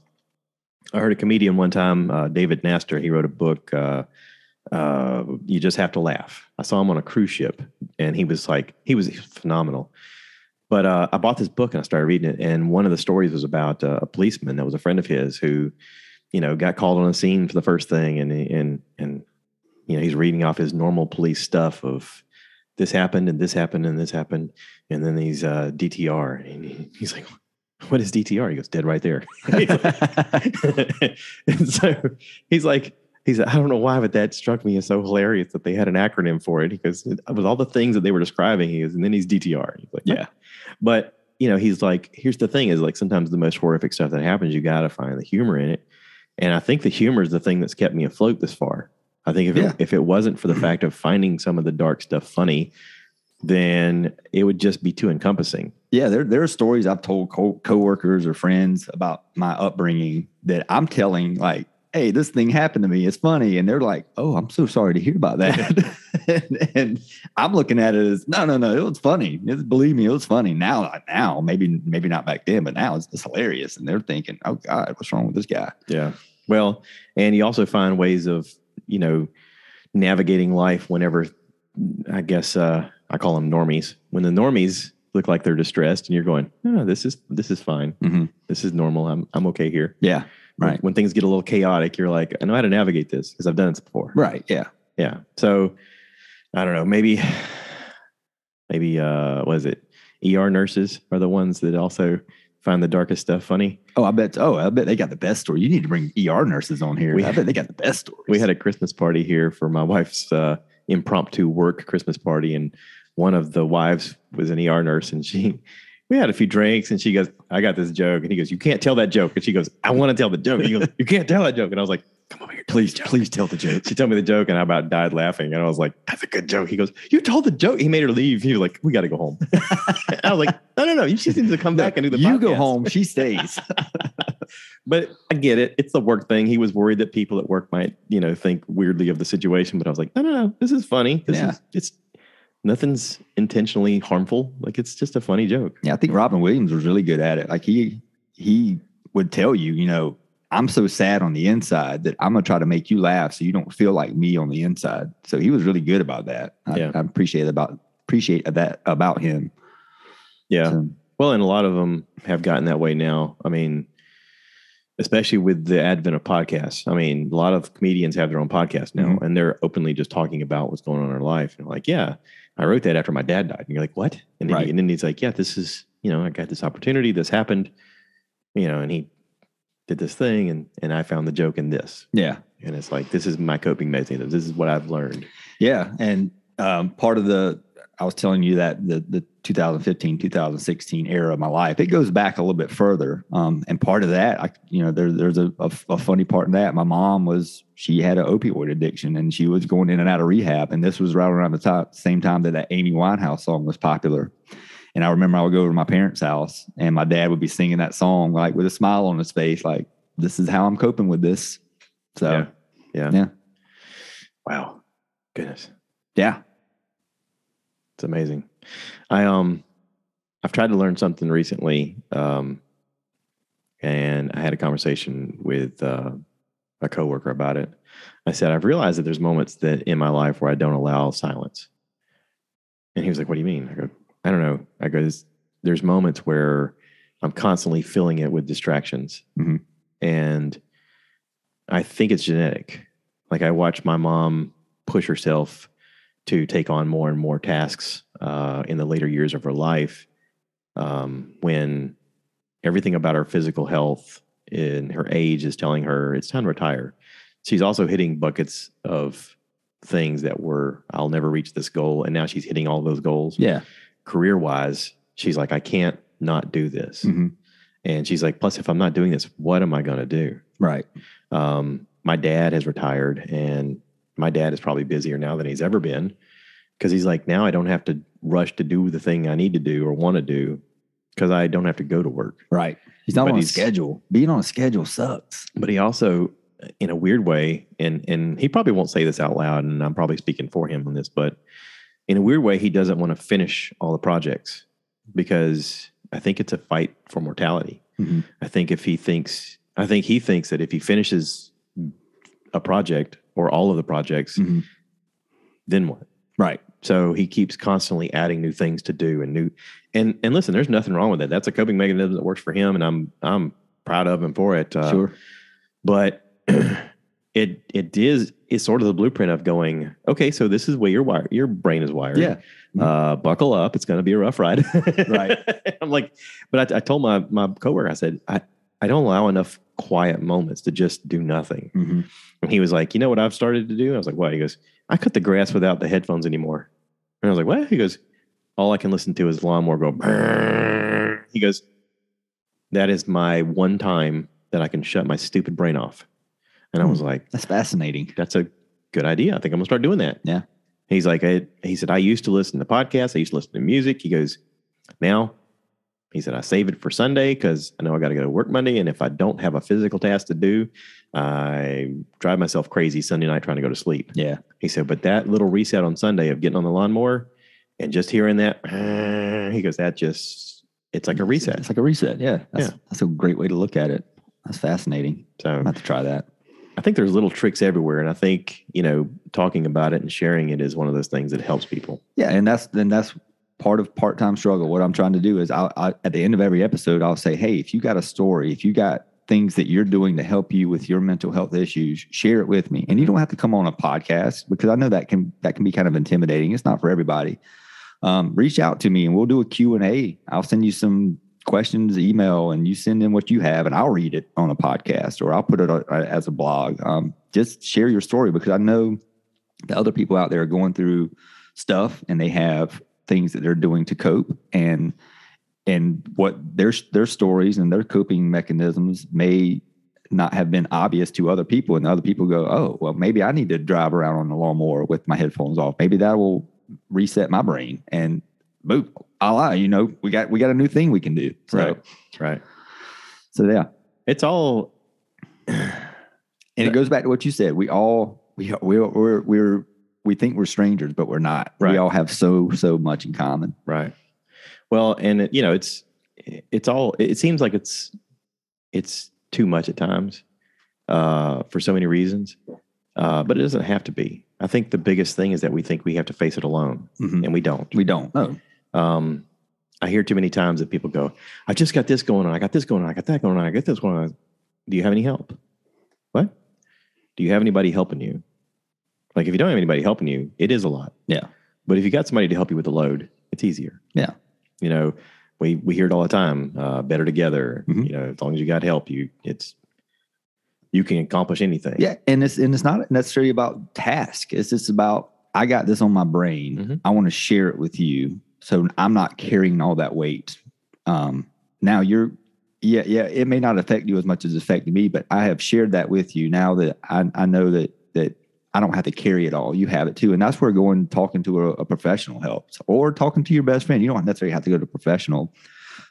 I heard a comedian one time, uh, David Naster, he wrote a book, uh, uh, You Just Have to Laugh. I saw him on a cruise ship and he was like, he was phenomenal. But uh, I bought this book and I started reading it. And one of the stories was about uh, a policeman that was a friend of his who, you know, got called on a scene for the first thing. And, and, and, you know, he's reading off his normal police stuff of this happened and this happened and this happened. And then he's uh, DTR. And he, he's like, what is DTR? He goes, dead right there. and so he's like, he's I don't know why, but that struck me as so hilarious that they had an acronym for it. because with all the things that they were describing, he is, and then he's DTR. He's like, Yeah. But you know, he's like, here's the thing: is like sometimes the most horrific stuff that happens, you got to find the humor in it. And I think the humor is the thing that's kept me afloat this far. I think if Yeah. it, if it wasn't for the fact of finding some of the dark stuff funny, then it would just be too encompassing. Yeah, there there are stories I've told co- coworkers or friends about my upbringing that I'm telling like, "Hey, this thing happened to me. It's funny," and they're like, "Oh, I'm so sorry to hear about that." and, and I'm looking at it as, "No, no, no, it was funny. It, believe me, it was funny." Now, now, maybe maybe not back then, but now it's, it's hilarious, and they're thinking, "Oh God, what's wrong with this guy?" Yeah. Well, and you also find ways of, you know, navigating life whenever I guess uh I call them normies. When the normies look like they're distressed and you're going, no, oh, this is this is fine. Mhm. This is normal. I'm I'm okay here. Yeah, Right. When, things get a little chaotic, you're like, I know how to navigate this because I've done this before. right. Yeah, Yeah. So I don't know, maybe maybe uh what is it? ER nurses are the ones that also find the darkest stuff funny. Oh, I bet. Oh, I bet they got the best story. You need to bring ER nurses on here. We- I bet they got the best stories. we had a Christmas party here for my wife's uh, impromptu work Christmas party, and one of the wives was an ER nurse, and she. We had a few drinks, and she goes, "I got this joke," and he goes, "You can't tell that joke," and she goes, "I want to tell the joke." And he goes, "You can't tell that joke," and I was like, "Come over here, please, please tell the joke. She told me the joke, and I about died laughing, and I was like, "That's a good joke." He goes, "You told the joke." He made her leave. He was like, "We got to go home." I was like, "No, no, no! You just need to come back and do the." you go home. She stays. but I get it. It's the work thing. He was worried that people at work might, you know, think weirdly of the situation. But I was like, no, no, no. This is funny. This Yeah. is it's nothing's intentionally harmful. Like it's just a funny joke. Yeah, I think Robin Williams was really good at it. Like he he would tell you, you know, I'm so sad on the inside that I'm gonna try to make you laugh so you don't feel like me on the inside. So he was really good about that. I, Yeah. I appreciate about appreciate that about him. Yeah. So, Well, and a lot of them have gotten that way now. I mean, especially with the advent of podcasts. I mean, a lot of comedians have their own podcast now, Mhm. and they're openly just talking about what's going on in their life. And like, yeah, I wrote that after my dad died. And you're like, what? And then, Right. he, and then he's like, yeah, this is, you know, I got this opportunity. This happened, you know, and he did this thing, and and I found the joke in this. yeah. And it's like, this is my coping mechanism. This is what I've learned. Yeah. And um, part of the I was telling you that the the 2015 2016 era of my life it goes back a little bit further um, and part of that I you know there, there's a, a, a, funny part in that my mom was she had an opioid addiction and she was going in and out of rehab and this was right around the time, same time that that Amy Winehouse song was popular and I remember I would go over to my parents' house and my dad would be singing that song like with a smile on his face like this is how I'm coping with this so Yeah. Yeah. yeah Wow. Goodness. yeah It's amazing. I um I've tried to learn something recently. Um and I had a conversation with uh, a coworker about it. I said, I've realized that there's moments that in my life where I don't allow silence. And he was like, What do you mean? I go, I don't know. I go, "There's- moments where I'm constantly filling it with distractions. Mhm. And I think it's genetic. Like I watch my mom push herself to take on more and more tasks uh, in the later years of her life um, when everything about her physical health and her age is telling her it's time to retire. She's also hitting buckets of things that were, I'll never reach this goal. And now she's hitting all those goals. yeah Career wise, she's like, I can't not do this. Mhm. And she's like, plus, if I'm not doing this, what am I going to do? right Um, my dad has retired, and my dad is probably busier now than he's ever been because he's like, now I don't have to rush to do the thing I need to do or want to do because I don't have to go to work. right he's not But on a he's- schedule being on a schedule sucks But he also, in a weird way, and and he probably won't say this out loud, and I'm probably speaking for him on this, but in a weird way, he doesn't want to finish all the projects because I think it's a fight for mortality. Mhm. I think if he thinks, I think he thinks that if he finishes a project or all of the projects, Mhm. then what? right So he keeps constantly adding new things to do and new and and listen, there's nothing wrong with that. That's a coping mechanism that works for him, and I'm I'm proud of him for it. Uh, sure but it it is is sort of the blueprint of going. Okay, so this is where your wire your brain is wired. yeah Uh, buckle up. It's going to be a rough ride. Right. I'm like, but I, I told my my coworker, I said, I I don't allow enough quiet moments to just do nothing. Mhm. And he was like, you know what I've started to do? I was like, what? He goes, I cut the grass without the headphones anymore. And I was like, what? He goes, all I can listen to is lawnmower go. "Brrr." He goes, that is my one time that I can shut my stupid brain off. And I was like, that's fascinating that's a good idea. I think I'm gonna start doing that. Yeah. He's like, I, he said, I used to listen to podcasts. I used to listen to music. He goes, now, he said, I save it for Sunday because I know I got to go to work Monday. And if I don't have a physical task to do, I drive myself crazy Sunday night trying to go to sleep. yeah He said, but that little reset on Sunday of getting on the lawnmower and just hearing that, he goes, that just, it's like a reset. It's like a reset. Yeah. That's, Yeah. that's a great way to look at it. That's fascinating. So I'm So going to have to try that. I think there's little tricks everywhere. And I think, you know, talking about it and sharing it is one of those things that helps people. Yeah. And that's, then that's part of part time struggle. What I'm trying to do is I, I, at the end of every episode, I'll say, Hey, if you got a story, if you got things that you're doing to help you with your mental health issues, share it with me. And you don't have to come on a podcast because I know that can, that can be kind of intimidating. It's not for everybody. Um, reach out to me and we'll do a Q and A. I'll send you some questions, email, and you send in what you have, and I'll read it on a podcast or I'll put it uh, as a blog. Um, just share your story because I know the other people out there are going through stuff and they have things that they're doing to cope and and what their their stories and their coping mechanisms may not have been obvious to other people. And other people go oh well maybe i need to drive around on the lawnmower with my headphones off. Maybe that will reset my brain. And boom a la, you know we got we got a new thing we can do. So Right. Right. so yeah. It's all, and it goes back to what you said. We all we we're we're, we're we think we're strangers but we're not Right. we all have so so much in common Right. Well, and it, you know, it's it's all. It seems like it's it's too much at times uh, for so many reasons, uh, but it doesn't have to be. I think the biggest thing is that we think we have to face it alone, Mhm. and we don't. we don't no Um, I hear too many times that people go, "I just got this going on. I got this going on. I got that going on. I got this going on." Do you have any help? What? Do you have anybody helping you? Like, if you don't have anybody helping you, it is a lot. Yeah. But if you got somebody to help you with the load, it's easier. Yeah. You know, we we hear it all the time. Uh, better together. Mhm. You know, as long as you got help, you it's you can accomplish anything. Yeah, and it's and it's not necessarily about task. It's just about I got this on my brain. Mhm. I want to share it with you. So I'm not carrying all that weight. Um, now you're, yeah, yeah, it may not affect you as much as it affected me, but I have shared that with you now that I, I know that I don't have to carry it all. You have it too. And that's where going talking to a, a professional helps or talking to your best friend. You don't necessarily have to go to a professional,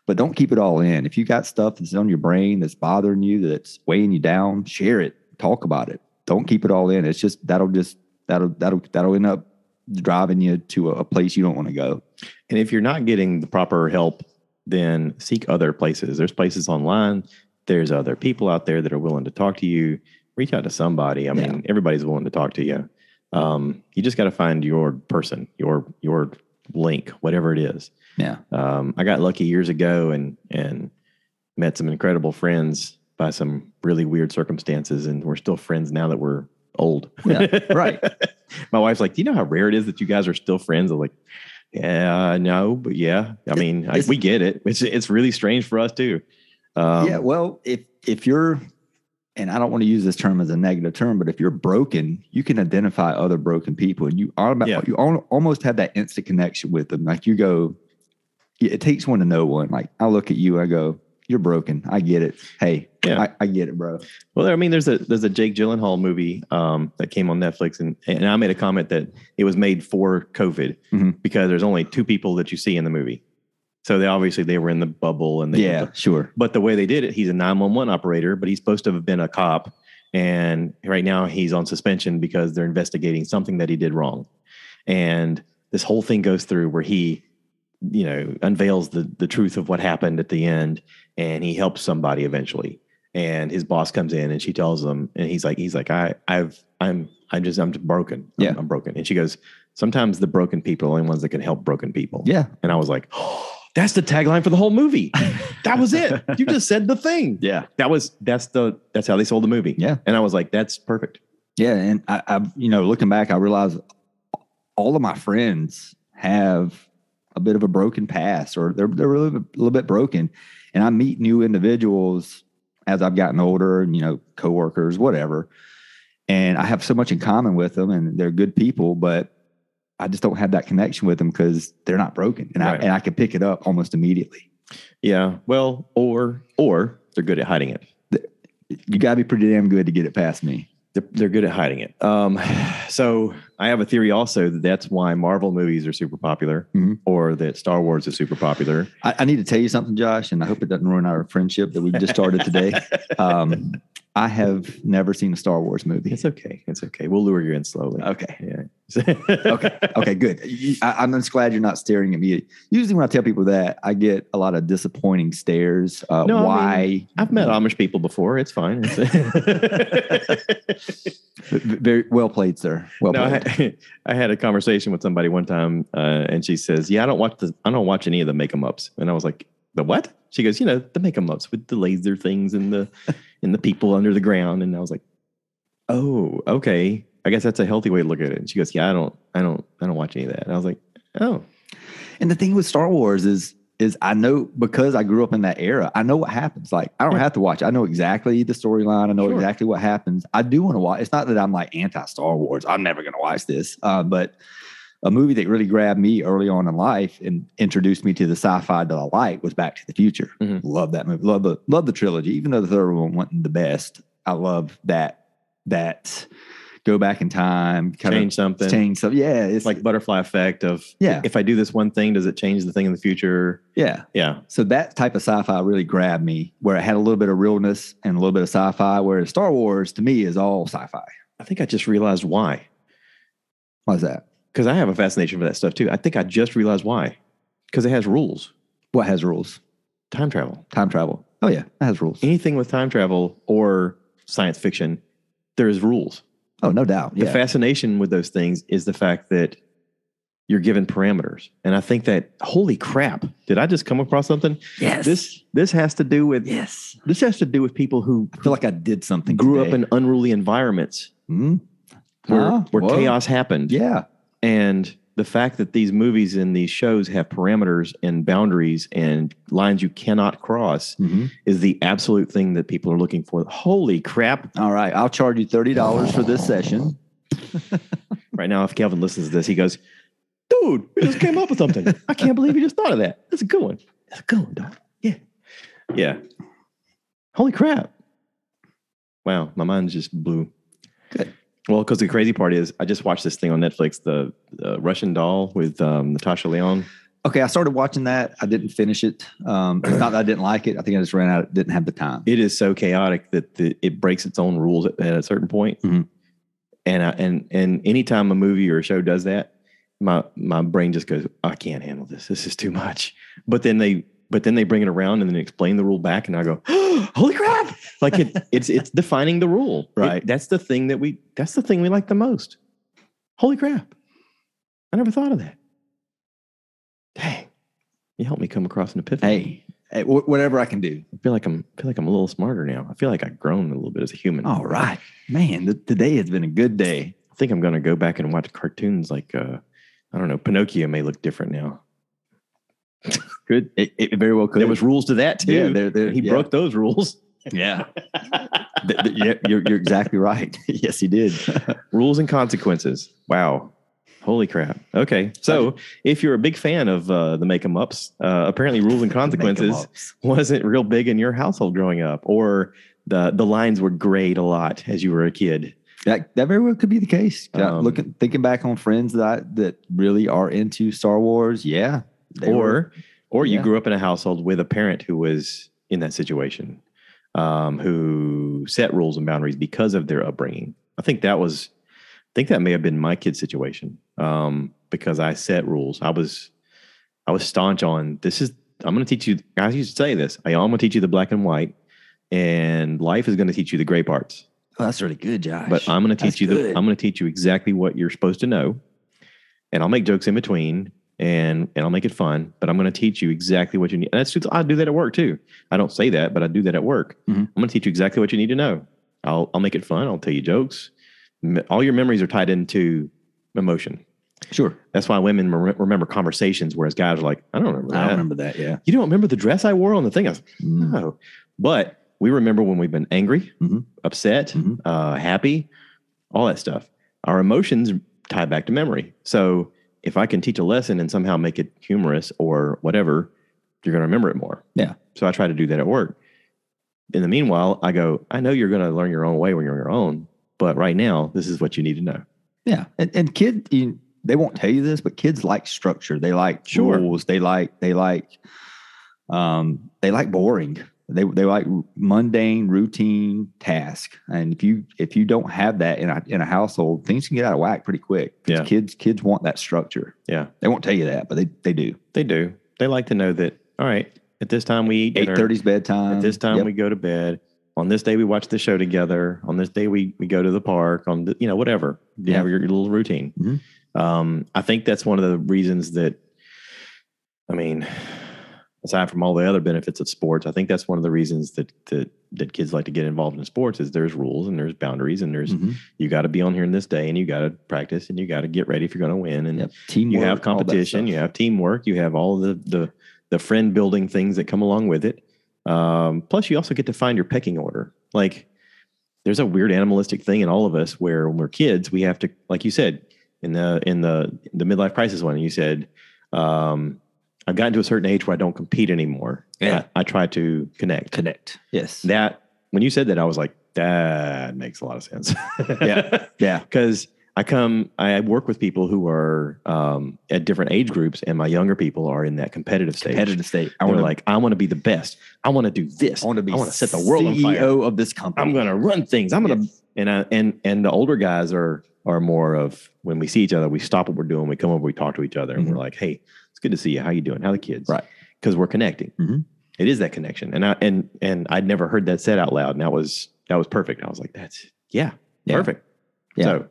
but don't keep it all in. If you got stuff that's on your brain that's bothering you, that's weighing you down, share it, talk about it. Don't keep it all in. It's just that'll just that'll that'll that'll end up driving you to a, a place you don't want to go. And if you're not getting the proper help, then seek other places. There's places online. There's other people out there that are willing to talk to you. Reach out to somebody. I Yeah. mean, everybody's willing to talk to you. Um, you just got to find your person, your your link, whatever it is. Yeah. Um, I got lucky years ago and and met some incredible friends by some really weird circumstances, and we're still friends now that we're old. Yeah, right. My wife's like, "Do you know how rare it is that you guys are still friends?" I'm like, "Yeah, no, but yeah. I mean, I, we get it. It's it's really strange for us too." Um, yeah. Well, if if you're and I don't want to use this term as a negative term, but if you're broken, you can identify other broken people, and you automatically Yeah. you almost have that instant connection with them. Like you go, it takes one to know one. Like I look at you, I go, "You're broken. I get it. Hey, Yeah. I, I get it, bro." Well, I mean, there's a there's a Jake Gyllenhaal movie um, that came on Netflix, and and I made a comment that it was made for COVID Mhm. because there's only two people that you see in the movie, so they obviously they were in the bubble and they yeah, sure. But the way they did it, he's a 911 operator, but he's supposed to have been a cop. And right now he's on suspension because they're investigating something that he did wrong. And this whole thing goes through where he, you know, unveils the, the truth of what happened at the end and he helps somebody eventually. And his boss comes in and she tells him, and he's like, he's like, I, I've, I'm, I'm just, I'm just broken. I'm- Yeah. I'm broken. And she goes, sometimes the broken people are the only ones that can help broken people. Yeah, And I was like, oh, that's the tagline for the whole movie. That was it. You just said the thing. yeah, That was that's the that's how they sold the movie. yeah. And I was like, that's perfect. Yeah, and I, I, you know, looking back, I realized all of my friends have a bit of a broken past, or they're they're a little a little bit broken. And I meet new individuals as I've gotten older, and you know, coworkers, whatever. And I have so much in common with them, and they're good people, but I just don't have that connection with them because they're not broken, and Right. I and I can pick it up almost immediately. Yeah. Well, or or they're good at hiding it. You got to be pretty damn good to get it past me. They're, they're good at hiding it. Um, so I have a theory also that that's why Marvel movies are super popular, Mhm. or that Star Wars is super popular. I, I need to tell you something, Josh, and I hope it doesn't ruin our friendship that we just started today. Um, I have never seen a Star Wars movie. It's okay. It's okay. We'll lure you in slowly. Okay. Yeah. Okay. Okay. Good. I, I'm just glad you're not staring at me. Usually, when I tell people that, I get a lot of disappointing stares. Uh, No, I why? I've met Amish people before. It's fine. It's- Very well played, sir. Well no, I, played. had- I had a conversation with somebody one time, uh, and she says, "Yeah, I don't watch the, I don't watch any of the make make 'em ups." And I was like, "The what?" She goes, "You know, the make 'em ups with the laser things and the and the people under the ground." And I was like, "Oh, okay. I guess that's a healthy way to look at it." And she goes, "Yeah, I don't, I don't, I don't watch any of that." And I was like, "Oh, And the thing with Star Wars is, is I know because I grew up in that era, I know what happens. Like I don't Yeah. have to watch. I know exactly the storyline. I know Sure. exactly what happens. I do want to watch. It's not that I'm like anti Star Wars. I'm never going to watch this. Uh, but a movie that really grabbed me early on in life and introduced me to the sci-fi that I like was Back to the Future. Mhm. Love that movie. Love the love the trilogy. Even though the third one wasn't the best, I love that that go back in time, kind change something." change stuff. Yeah, it's It's like butterfly effect of Yeah. If I do this one thing, does it change the thing in the future? yeah. Yeah, So that type of sci-fi really grabbed me, where it had a little bit of realness and a little bit of sci-fi. Whereas Star Wars to me is all sci-fi. I think I just realized why. Why is that? Because I have a fascination for that stuff too. I think I just realized why. Because it has rules. What has rules? Time travel. Time travel. Oh yeah, it has rules. Anything with time travel or science fiction, there's rules. Oh no doubt. The Yeah. fascination with those things is the fact that you're given parameters. And I think that holy crap, did I just come across something? yes. This this has to do with Yes. this has to do with people who I feel like I did something. grew up in unruly environments Hmm? where, Huh? where Whoa. chaos happened. Yeah. And the fact that these movies and these shows have parameters and boundaries and lines you cannot cross Mhm. is the absolute thing that people are looking for. Holy crap. All right. I'll charge you thirty dollars for this session. Right. now, if Kelvin listens to this, he goes, "Dude, we just came up with something. I can't believe you just thought of that. That's a good one. That's a good one, dog. Yeah, yeah. Holy crap! Wow, my mind just blew. Good. Well, because the crazy part is, I just watched this thing on Netflix, the, the Russian Doll with um, Natasha Lyonne. Okay, I started watching that. I didn't finish it. Um, it's not that I didn't like it. I think I just ran out. Didn't have the time. It is so chaotic that the, it breaks its own rules at, at a certain point. Mhm. And I, and and anytime a movie or a show does that, my my brain just goes, I can't handle this. This is too much. But then they but then they bring it around and then explain the rule back, and I go, holy crap! Like it, it's it's defining the rule. It- Right. that's the thing that we that's the thing we like the most. Holy crap! I never thought of that. Dang, you helped me come across an epiphany. Hey, hey, wh- whatever I can do. I feel like I'm I feel like I'm a little smarter now. I feel like I've grown a little bit as a human. All right, man. Th- today has been a good day. I think I'm going to go back and watch cartoons like uh I don't know, Pinocchio may look different now. Good. It, it very well could. There was rules to that too. Yeah, there- there- he yeah. broke those rules. yeah. Yeah, you're, you're exactly right. yes, he did. rules and consequences. Wow. Holy crap. Okay. So if you're a big fan of uh, the make 'em ups, uh, apparently rules and consequences wasn't real big in your household growing up, or the the lines were grayed a lot as you were a kid. That that very well could be the case. Um, looking thinking back on friends that that really are into Star Wars, yeah. They or were- or you yeah. grew up in a household with a parent who was in that situation um, who set rules and boundaries because of their upbringing i think that was i think that may have been my kid's situation um, because i set rules i was i was staunch on this is i'm going to teach you guys used to say this I, i'm going to teach you the black and white and life is going to teach you the gray parts oh, that's really good, Josh. but I'm going to That's teach you the good. I'm going to teach you exactly what you're supposed to know, and I'll make jokes in between, and and I'll make it fun. But I'm going to teach you exactly what you need. And that's just, I do that at work too. I don't say that, but I do that at work. Mhm. I'm going to teach you exactly what you need to know. I'll I'll make it fun. I'll tell you jokes. All your memories are tied into emotion. sure. That's why women rem- remember conversations, whereas guys are like, I don't remember I that. remember that. Yeah. You don't remember the dress I wore on the thing? I was Mm. no. But we remember when we've been angry, Mhm. upset, Mhm. uh, happy, all that stuff. Our emotions tie back to memory. So if I can teach a lesson and somehow make it humorous or whatever, you're going to remember it more. Yeah. So I try to do that at work. In the meanwhile, I go, I know you're going to learn your own way when you're on your own, but right now, this is what you need to know. Yeah, and and kid, you, they won't tell you this, but kids like structure. They like Sure. rules. They like they like um they like boring. They they like mundane, routine task. And if you if you don't have that in a in a household, things can get out of whack pretty quick Yeah. kids kids want that structure. Yeah. They won't tell you that, but they they do. They do. They like to know that, all right, at this time we eat Eight dinner. thirty's bedtime. At this time, Yep. we go to bed. On this day, we watch the show together. On this day, we we go to the park. On the, you know whatever you Yeah. have your, your little routine. Mhm. Um, I think that's one of the reasons that. I mean, aside from all the other benefits of sports, I think that's one of the reasons that that that kids like to get involved in sports is there's rules and there's boundaries and there's Mhm. you got to be on here in this day and you got to practice and you got to get ready if you're going to win and Yep. Teamwork. you have competition, you have teamwork, you have all the the the friend building things that come along with it. Um, plus, you also get to find your pecking order. Like, there's a weird animalistic thing in all of us where when we're kids, we have to, like you said, in the in the the midlife crisis one, you said, um, I've gotten to a certain age where I don't compete anymore. Yeah. I, I try to connect. connect. Yes. That when you said that, I was like, that makes a lot of sense. Yeah. yeah. because I come, I work with people who are um, at different age groups, and my younger people are in that competitive stage. Competitive state. I want to like, I want to be the best. I want to do this. I want to be. I want to set the world on CEO fire. of this company. I'm going to run things. I'm going to, Yes. and I, and and the older guys are are more of when we see each other, we stop what we're doing, we come over, we talk to each other, and Mhm. we're like, hey, good to see you. How you doing? How the kids? Right. Because we're connecting. Mhm. It is that connection, and I and and I'd never heard that said out loud, and that was that was perfect. I was like, that's yeah, Yeah. perfect. Yeah. So,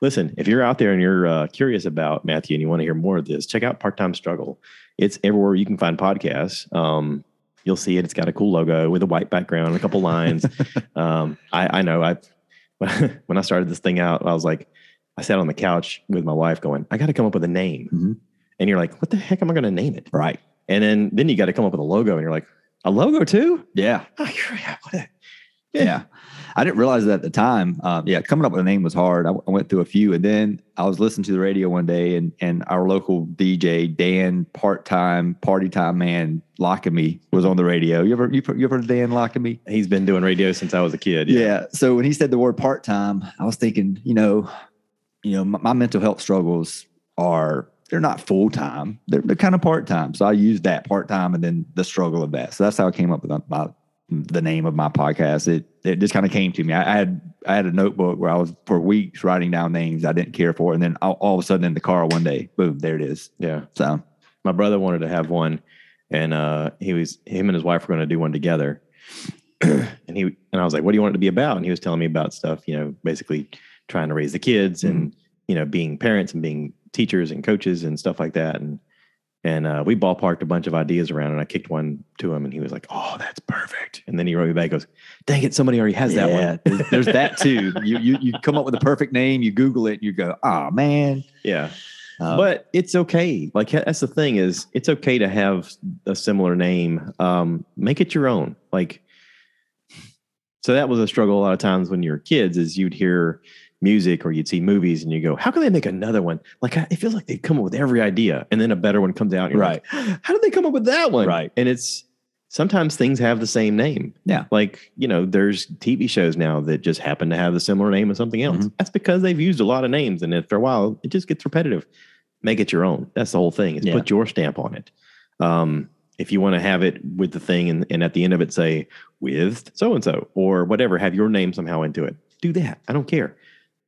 listen, if you're out there and you're uh, curious about Matthew and you want to hear more of this, check out Part Time Struggle. It's everywhere you can find podcasts. Um, you'll see it. It's got a cool logo with a white background and a couple lines. um, I, I know. I when I started this thing out, I was like, I sat on the couch with my wife, going, I got to come up with a name. Mhm. And you're like, what the heck am I going to name it? right. And then then you got to come up with a logo, and you're like, a logo too? Yeah. Oh! What a- Yeah. I didn't realize that at the time. Um, yeah, coming up with a name was hard. I, I went through a few, and then I was listening to the radio one day, and and our local DJ Dan, part time party time man, Lockamy was on the radio. You ever you, you ever heard of Dan Lockamy? He's been doing radio since I was a kid. Yeah. So when he said the word part time, I was thinking, you know, you know, my, my mental health struggles are they're not full time. They're, they're kind of part time. So I used that part time and then the struggle of that. So that's how I came up with my, the name of my podcast. It it just kind of came to me. I, I, had I had a notebook where I was for weeks writing down names I didn't care for, and then all, all of a sudden in the car one day, boom, there it is. Yeah. So My brother wanted to have one, and uh, he was him and his wife were going to do one together. and he and I was like, "What do you want it to be about?" And he was telling me about stuff, you know, basically trying to raise the kids and you know being parents and being teachers and coaches and stuff like that. And and uh, we ballparked a bunch of ideas around, and I kicked one to him, and he was like, "Oh, that's perfect." And then he wrote me back, goes, "Dang it, somebody already has that one." there's, there's that too. You you you come up with a perfect name, you Google it, and you go, oh man. Yeah. Uh, but it's okay. Like that's the thing is, it's okay to have a similar name. Um, make it your own. Like, so that was a struggle a lot of times when you were kids. Is you'd hear music or you'd see movies and you go, "How can they make another one?" Like it feels like they come up with every idea, and then a better one comes out. And you're Right. Like, How did they come up with that one? Right. And it's sometimes things have the same name. Yeah. Like you know, there's TV shows now that just happen to have the similar name of something else. Mhm. That's because they've used a lot of names, and after a while, it just gets repetitive make it your own. That's the whole thing. Is Yeah. put your stamp on it. Um, if you want to have it with the thing and, and at the end of it say with so and so or whatever, have your name somehow into it. Do that. I don't care.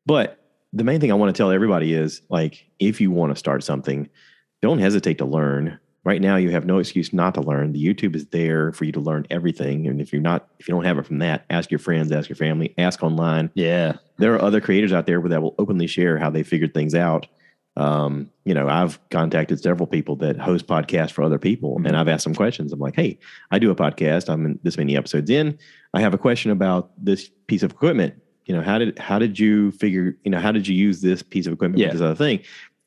But the main thing I want to tell everybody is like if you want to start something, don't hesitate to learn. Right now you have no excuse not to learn. The YouTube is there for you to learn everything. And if you're not if you don't have it from that, ask your friends, ask your family, ask online yeah, there are other creators out there that will openly share how they figured things out. Um, you know, I've contacted several people that host podcasts for other people, Mhm. and I've asked them questions. I'm like, "Hey, I do a podcast. I'm in this many episodes in. I have a question about this piece of equipment. You know, how did how did you figure? You know, how did you use this piece of equipment Yeah. this other thing?"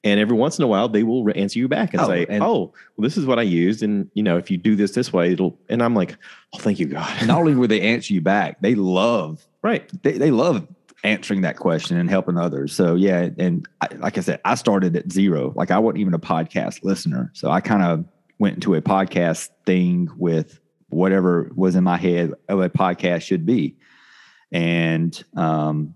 And every once in a while, they will re- answer you back and Oh, say, and- "Oh, well, this is what I used, and you know, if you do this this way, it'll." And I'm like, "Oh, thank you, God." And not only will they answer you back, they love right? they, they love answering that question and helping others. So yeah, and I, like I said, I started at zero. Like I wasn't even a podcast listener, so I kind of went into a podcast thing with whatever was in my head of a podcast should be, and um,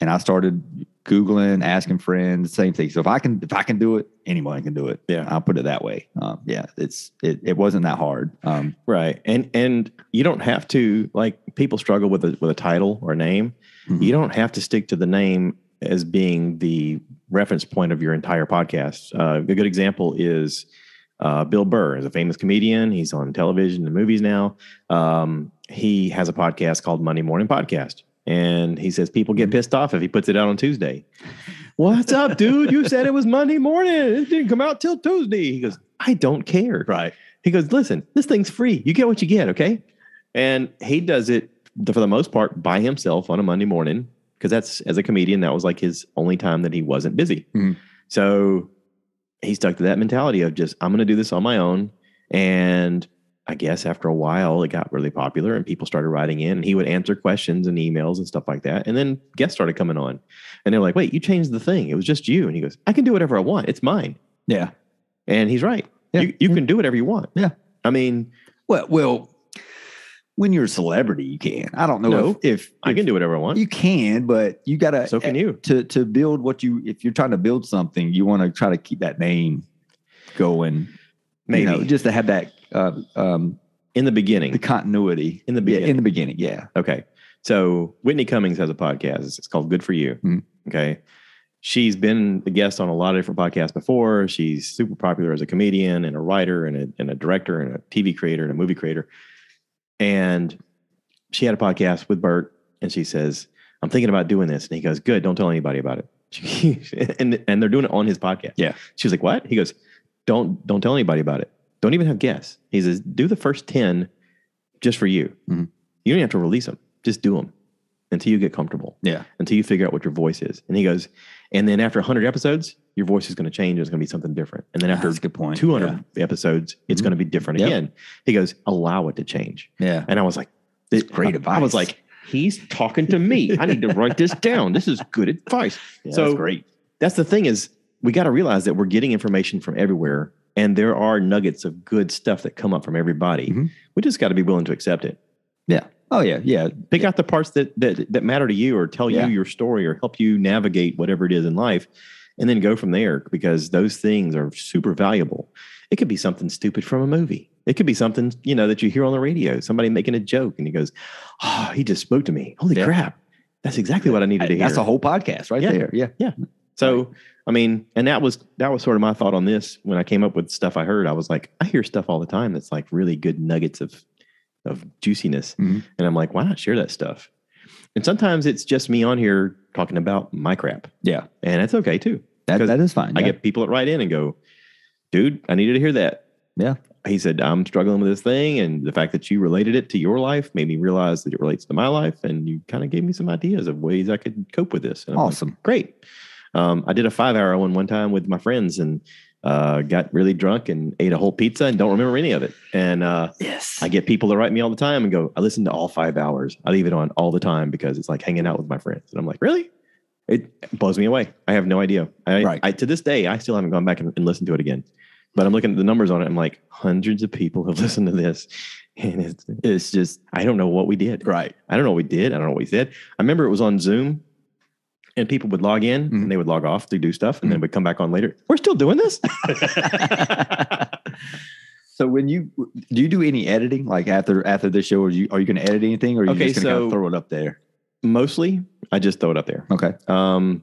and I started googling, asking friends, same thing. So if I can if I can do it, anyone can do it. Yeah. I'll put it that way. Um, yeah, it's it it wasn't that hard. Um, Right. And and you don't have to like people struggle with a with a title or a name. Mhm. You don't have to stick to the name as being the reference point of your entire podcast. Uh, a good example is uh, Bill Burr is a famous comedian. He's on television and movies now. Um, he has a podcast called Monday Morning Podcast. And he says people get pissed off if he puts it out on Tuesday. What's up, dude? You said it was Monday morning. It didn't come out till Tuesday. He goes, I don't care. right. He goes, listen, this thing's free. You get what you get, okay? And he does it for the most part by himself on a Monday morning because that's as a comedian that was like his only time that he wasn't busy. Mhm. So he stuck to that mentality of just I'm going to do this on my own. And I guess after a while, it got really popular and people started writing in and he would answer questions and emails and stuff like that. And then guests started coming on and they're like, wait, you changed the thing. It was just you. And he goes, I can do whatever I want. It's mine. Yeah. And he's right. Yeah. You, you can do whatever you want. Yeah. I mean, Well, well, when you're a celebrity, you can. I don't know No, if, if, I can do whatever I want. You can, but you gotta. so can eh, you. to to build what you. If you're trying to build something, you want to try to keep that name going. Maybe you know, just to have that uh, um, in the beginning. the continuity In the Yeah, beginning. in the beginning, yeah. Okay. So Whitney Cummings has a podcast. It's called Good for You. Mhm. Okay. She's been a guest on a lot of different podcasts before. She's super popular as a comedian and a writer and a, and a director and a TV creator and a movie creator. And she had a podcast with Bert and she says, I'm thinking about doing this. And he goes, Good, don't tell anybody about it. She, and, and they're doing it on his podcast. Yeah. She was like, What? He goes, Don't don't tell anybody about it. Don't even have guests. He says, Do the first 10 just for you. Mhm. You don't have to release them. Just do them until you get comfortable, Yeah. until you figure out what your voice is. And he goes, and then after 100 episodes, your voice is going to change. It's going to be something different. And then after That's a good point. 200 episodes, it's Mhm. going to be different Yep. again. He goes, allow it to change. Yeah. And I was like, That's great I, I was like, he's talking to me. I need to write this down. This is good advice. Yeah, So- that's great. That's the thing is we got to realize that we're getting information from everywhere and there are nuggets of good stuff that come up from everybody. Mhm. We just got to be willing to accept it. Yeah. Oh yeah. Yeah. Pick out the parts that that that matter to you or tell Yeah. you your story or help you navigate whatever it is in life and then go from there because those things are super valuable. It could be something stupid from a movie. It could be something, you know, that you hear on the radio, somebody making a joke and he goes, "Oh, he just spoke to me. Holy Yeah. crap. That's exactly what I needed to hear." That's a whole podcast right there. Yeah. Yeah. So, I mean, and that was that was sort of my thought on this when I came up with stuff I heard. I was like, I hear stuff all the time that's like really good nuggets of of juiciness, Mhm. and I'm like, why not share that stuff? And sometimes it's just me on here talking about my crap, Yeah. and that's okay too. That, that is fine. I yeah. get people that write in and go, dude, I needed to hear that. Yeah. He said, I'm struggling with this thing. And the fact that you related it to your life made me realize that it relates to my life. And you kind of gave me some ideas of ways I could cope with this. And I'm like, awesome. great. Um, I did a five hour one one time with my friends and uh, got really drunk and ate a whole pizza and don't remember any of it. And uh, yes. I get people that write me all the time and go, I listen to all five hours. I leave it on all the time because it's like hanging out with my friends. And I'm like, really? It blows me away. I have no idea. I, Right. I to this day, I still haven't gone back and, and listened to it again. But I'm looking at the numbers on it. I'm like, hundreds of people have listened to this. And it's, it's just, I don't know what we did. right. I don't know what we did. I don't know what we said. I remember it was on Zoom and people would log in Mhm. and they would log off to do stuff and then would come back on later. We're still doing this. so when you do you do any editing like after after this show? Are you are you going to edit anything or are you Okay, just going to so- throw it up there? Mostly, I just throw it up there. Okay. Um,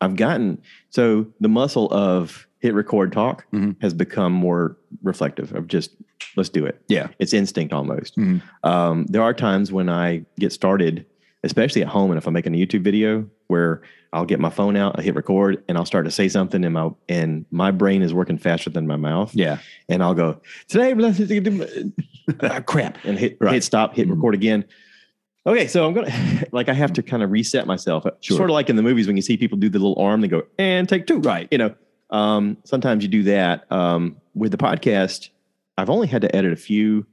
I've gotten so the muscle of hit record talk Mhm. has become more reflective of just let's do it. Yeah. It's instinct almost. Mhm. Um, there are times when I get started, especially at home, and if I'm making a YouTube video where I'll get my phone out, I hit record, and I'll start to say something, and my and my brain is working faster than my mouth, Yeah. and I'll go today, ah, crap, and hit Right. hit stop, hit Mhm. record again. Okay, so I'm gonna like I have to kind of reset myself, Sure. sort of like in the movies when you see people do the little arm, they go and take two, Right. You know, um, sometimes you do that. Um, with the podcast, I've only had to edit a few.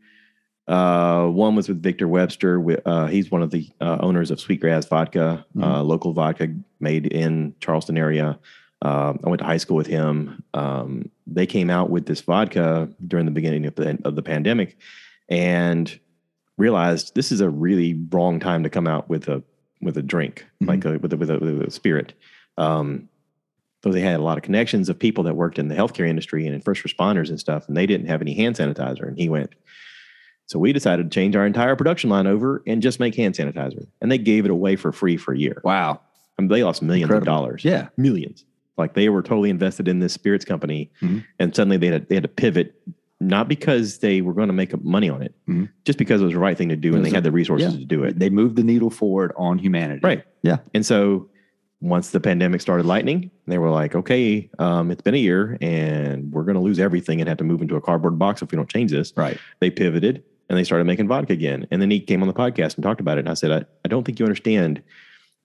Uh, one was with Victor Webster. Uh, he's one of the uh, owners of Sweetgrass Vodka, uh, local vodka made in Charleston area. Uh, I went to high school with him. Um, they came out with this vodka during the beginning of the, of the pandemic, and realized this is a really wrong time to come out with a with a drink Mhm. like a, with a, with a, with a spirit. Um, so they had a lot of connections of people that worked in the healthcare industry and in first responders and stuff, and they didn't have any hand sanitizer. And he went, so we decided to change our entire production line over and just make hand sanitizer. And they gave it away for free for a year. Wow. I mean, they lost millions Incredible. of dollars, Yeah. millions. Like they were totally invested in this spirits company, Mhm. and suddenly they had, they had to pivot, not because they were going to make money on it, Mhm. just because it was the right thing to do, and they had the resources yeah. to do it. They moved the needle forward on humanity. Right. Yeah. And so once the pandemic started lightning, they were like, okay, um, it's been a year and we're going to lose everything and have to move into a cardboard box if we don't change this. Right. They pivoted and they started making vodka again. And then he came on the podcast and talked about it. And I said, I, I don't think you understand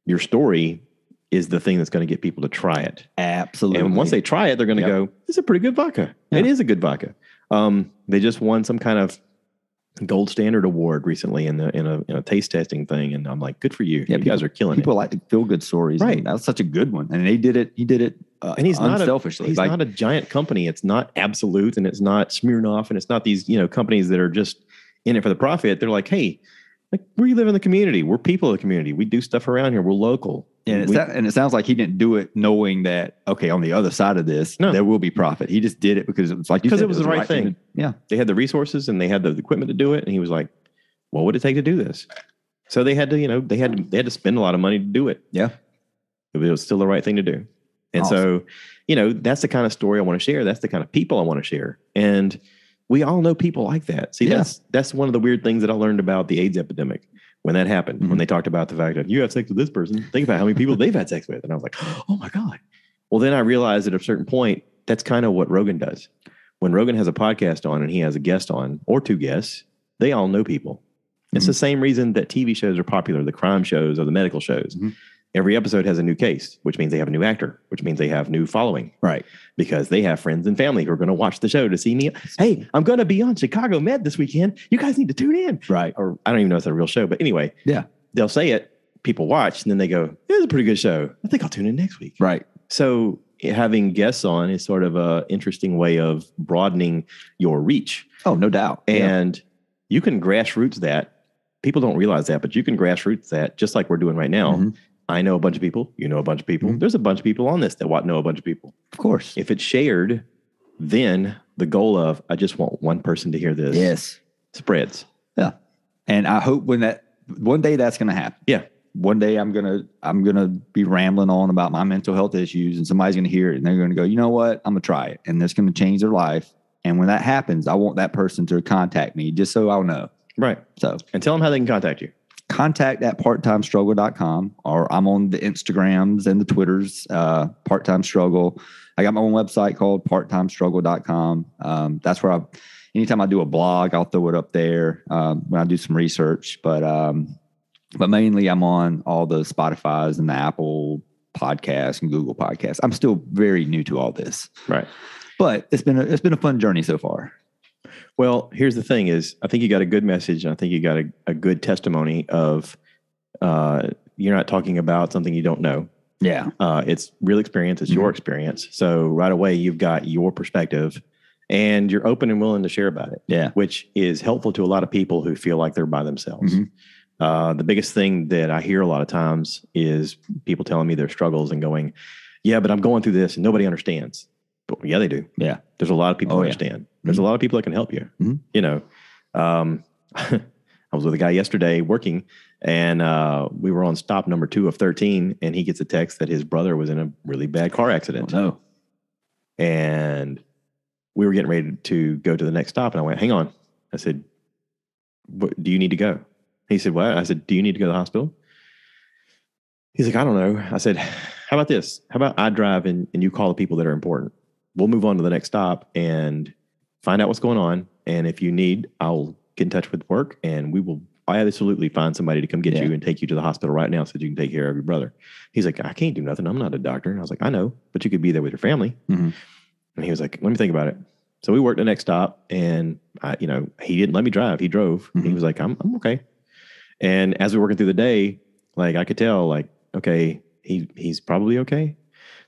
your story is the thing that's going to get people to try it. Absolutely. And once they try it, they're going to Yep. go, this is a pretty good vodka. Yeah. It is a good vodka. Um, they just won some kind of gold standard award recently in the in a in a taste testing thing, and I'm like, good for you. Yeah, you guys are killing people it. like to feel good stories. Right. And that was such a good one. And they did it. He did it. Uh, And he's not a- unselfishly. He's like, not a giant company. It's not Absolut, and it's not Smirnoff, and it's not these you know companies that are just in it for the profit. They're like, hey, like we live in the community. We're people of the community. We do stuff around here. We're local. and, it We- and it sounds like he didn't do it knowing that okay, on the other side of this, No. there will be profit. He just did it because it was like Because said, it was the right thing. to- yeah, they had the resources and they had the equipment to do it. And he was like, what would it take to do this? So they had to, you know, they had to, they had to spend a lot of money to do it. yeah, But It was still the right thing to do. And so, you know, that's the kind of story I want to share. That's the kind of people I want to share. And we all know people like that. See, Yeah. that's that's one of the weird things that I learned about the AIDS epidemic when that happened. Mhm. When they talked about the fact that you have sex with this person, think about how many people they've had sex with. And I was like, oh my God. Well, then I realized at a certain point, that's kind of what Rogan does. When Rogan has a podcast on and he has a guest on or two guests, they all know people. It's Mhm. the same reason that TV shows are popular, the crime shows or the medical shows. Mhm. Every episode has a new case, which means they have a new actor, which means they have new following right. because they have friends and family who are going to watch the show to see me. Hey, I'm going to be on Chicago Med this weekend. You guys need to tune in. Right. Or I don't even know if it's a real show, but anyway. Yeah. they'll say it, people watch, and then they go, "It was a pretty good show. I think I'll tune in next week." Right. So having guests on is sort of a interesting way of broadening your reach, Oh, no doubt. Yeah. and you can grassroots that. People don't realize that, but you can grassroots that just like we're doing right now. Mhm. I know a bunch of people. You know a bunch of people. Mhm. There's a bunch of people on this that wa- know a bunch of people. Of course. If it's shared, then the goal of I just want one person to hear this Yes. spreads. Yeah. And I hope when that one day that's going to happen. Yeah. One day I'm gonna I'm gonna be rambling on about my mental health issues, and somebody's gonna hear it, and they're gonna go, you know what? I'm gonna try it, and that's gonna change their life. And when that happens, I want that person to contact me just so I'll know. Right. So And tell them how they can contact you. Contact at parttimestruggle.com or I'm on the Instagrams and the Twitters, uh, part time struggle. I got my own website called parttimestruggle.com. Um, that's where I, anytime I do a blog, I'll throw it up there um, when I do some research. But, um, but mainly I'm on all the Spotify's and the Apple podcasts and Google podcasts. I'm still very new to all this, Right. but it's been a, it's been a fun journey so far. Well, here's the thing: is I think you got a good message, and I think you got a, a good testimony of uh, you're not talking about something you don't know. Yeah. Uh, it's real experience. It's your Mhm. experience. So right away, you've got your perspective, and you're open and willing to share about it, Yeah. which is helpful to a lot of people who feel like they're by themselves. Mhm. Uh, the biggest thing that I hear a lot of times is people telling me their struggles and going, "Yeah, but I'm going through this, and nobody understands." But yeah, they do. Yeah. There's a lot of people Oh, who yeah. understand. There's a lot of people that can help you. Mhm. You know, um, I was with a guy yesterday working, and uh, we were on stop number two of 13, and he gets a text that his brother was in a really bad car accident, no. and we were getting ready to go to the next stop, and I went, "Hang on," I said, "Do you need to go?" He said, "What?" I said, "Do you need to go to the hospital?" He's like, "I don't know." I said, "How about this? How about I drive and, and you call the people that are important? We'll move on to the next stop and find out what's going on. And if you need, I'll get in touch with work and we will I absolutely find somebody to come get Yeah. you and take you to the hospital right now so that you can take care of your brother. He's like, I can't do nothing. I'm not a doctor. And I was like, I know, but you could be there with your family. Mhm. And he was like, let me think about it. So we worked the next stop and I, you know, he didn't let me drive. He drove. He Mhm. was like, I'm, I'm okay. And as we were working through the day, like I could tell, like, okay, he he's probably okay.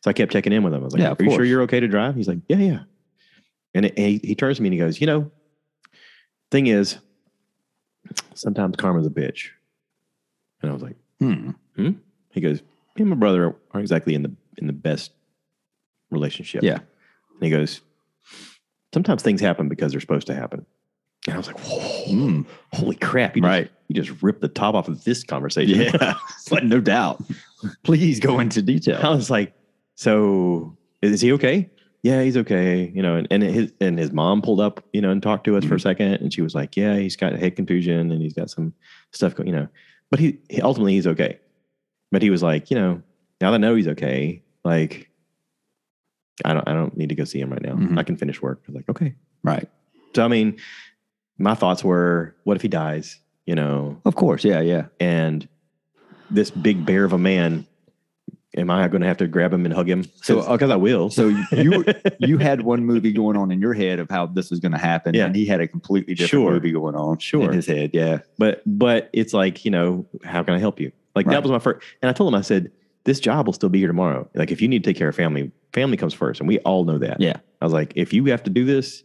So I kept checking in with him. I was like, Yeah, Are you sure you're okay to drive? He's like, Yeah, yeah. And, it, and he, he turns to me and he goes, You know, thing is, sometimes karma's a bitch. And I was like, Hmm. he goes, Me and my brother aren't exactly in the in the best relationship. Yeah. And he goes, Sometimes things happen because they're supposed to happen. And I was like, Hmm. holy crap. You just, Right. you just ripped the top off of this conversation. Yeah. Like, no doubt. Please go into detail. I was like, so is he okay? Yeah, he's okay. You know, and, and his and his mom pulled up, you know, and talked to us for a second, and she was like, yeah, he's got a head contusion and he's got some stuff going, you know, but he, he ultimately he's okay. But he was like, you know, now that I know he's okay, like, I don't I don't need to go see him right now. Mhm. I can finish work. I was like, okay. Right. So I mean, my thoughts were, what if he dies? You know, Of course. Yeah. Yeah. and this big bear of a man, am I going to have to grab him and hug him? So, because uh, I will. So you you had one movie going on in your head of how this was going to happen, Yeah. and he had a completely different Sure. movie going on Sure. in his head. Yeah. but but it's like you know, how can I help you? Like Right. that was my first, and I told him I said this job will still be here tomorrow. Like if you need to take care of family, family comes first, and we all know that. Yeah. I was like, if you have to do this,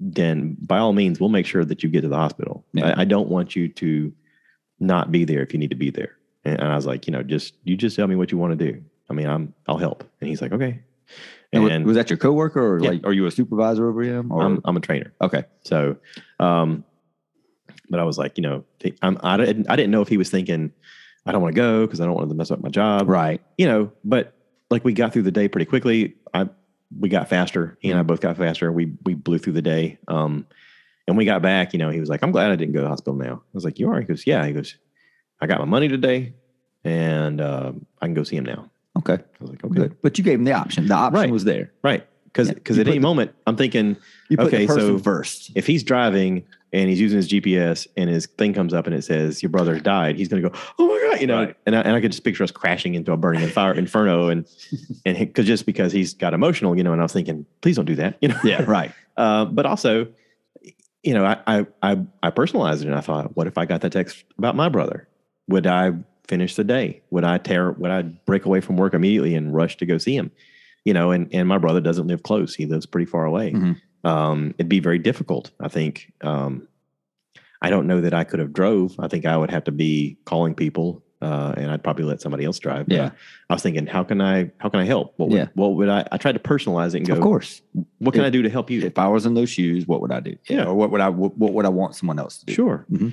then by all means, we'll make sure that you get to the hospital. Yeah. I, I don't want you to not be there if you need to be there. And, and I was like, you know, just you just tell me what you want to do. I mean, I'm I'll help. And he's like, okay. And, And was that your coworker, or Yeah. like, are you a supervisor over him? Or I'm I'm a trainer. okay. So, um, but I was like, you know, I'm, I didn't, I didn't know if he was thinking, I don't want to go because I don't want to mess up my job, Right. you know. But like we got through the day pretty quickly. I we got faster. He and I both got faster. We we blew through the day. Um, and we got back, you know, he was like, I'm glad I didn't go to the hospital now. I was like, you are? He goes, yeah. He goes, I got my money today, and uh, I can go see him now. Okay. I was like, okay, Good. But you gave him the option. The option Right. was there. right. Because because you at any the- moment, I'm thinking, You put Okay, so- first. if he's driving and he's using his GPS and his thing comes up and it says your brother died, he's going to go, oh my god, you know. Right. And I, and I could just picture us crashing into a burning fire inferno, and and because just because he's got emotional, you know. And I was thinking, please don't do that, you know. Yeah. Right. Uh, but also, you know, I, I I I personalized it and I thought, what if I got that text about my brother? would I finish the day? Would I tear? Would I break away from work immediately and rush to go see him? You know, and and my brother doesn't live close; he lives pretty far away. Mhm. Um, it'd be very difficult. I think. Um, I don't know that I could have drove. I think I would have to be calling people, uh, and I'd probably let somebody else drive. But Yeah. I was thinking, how can I? How can I help? What would, Yeah. what would I? I tried to personalize it and go. Of course. What can If- I do to help you? If I was in those shoes, what would I do? Yeah. Or what would I what, what would I want someone else to do? Sure. Mhm.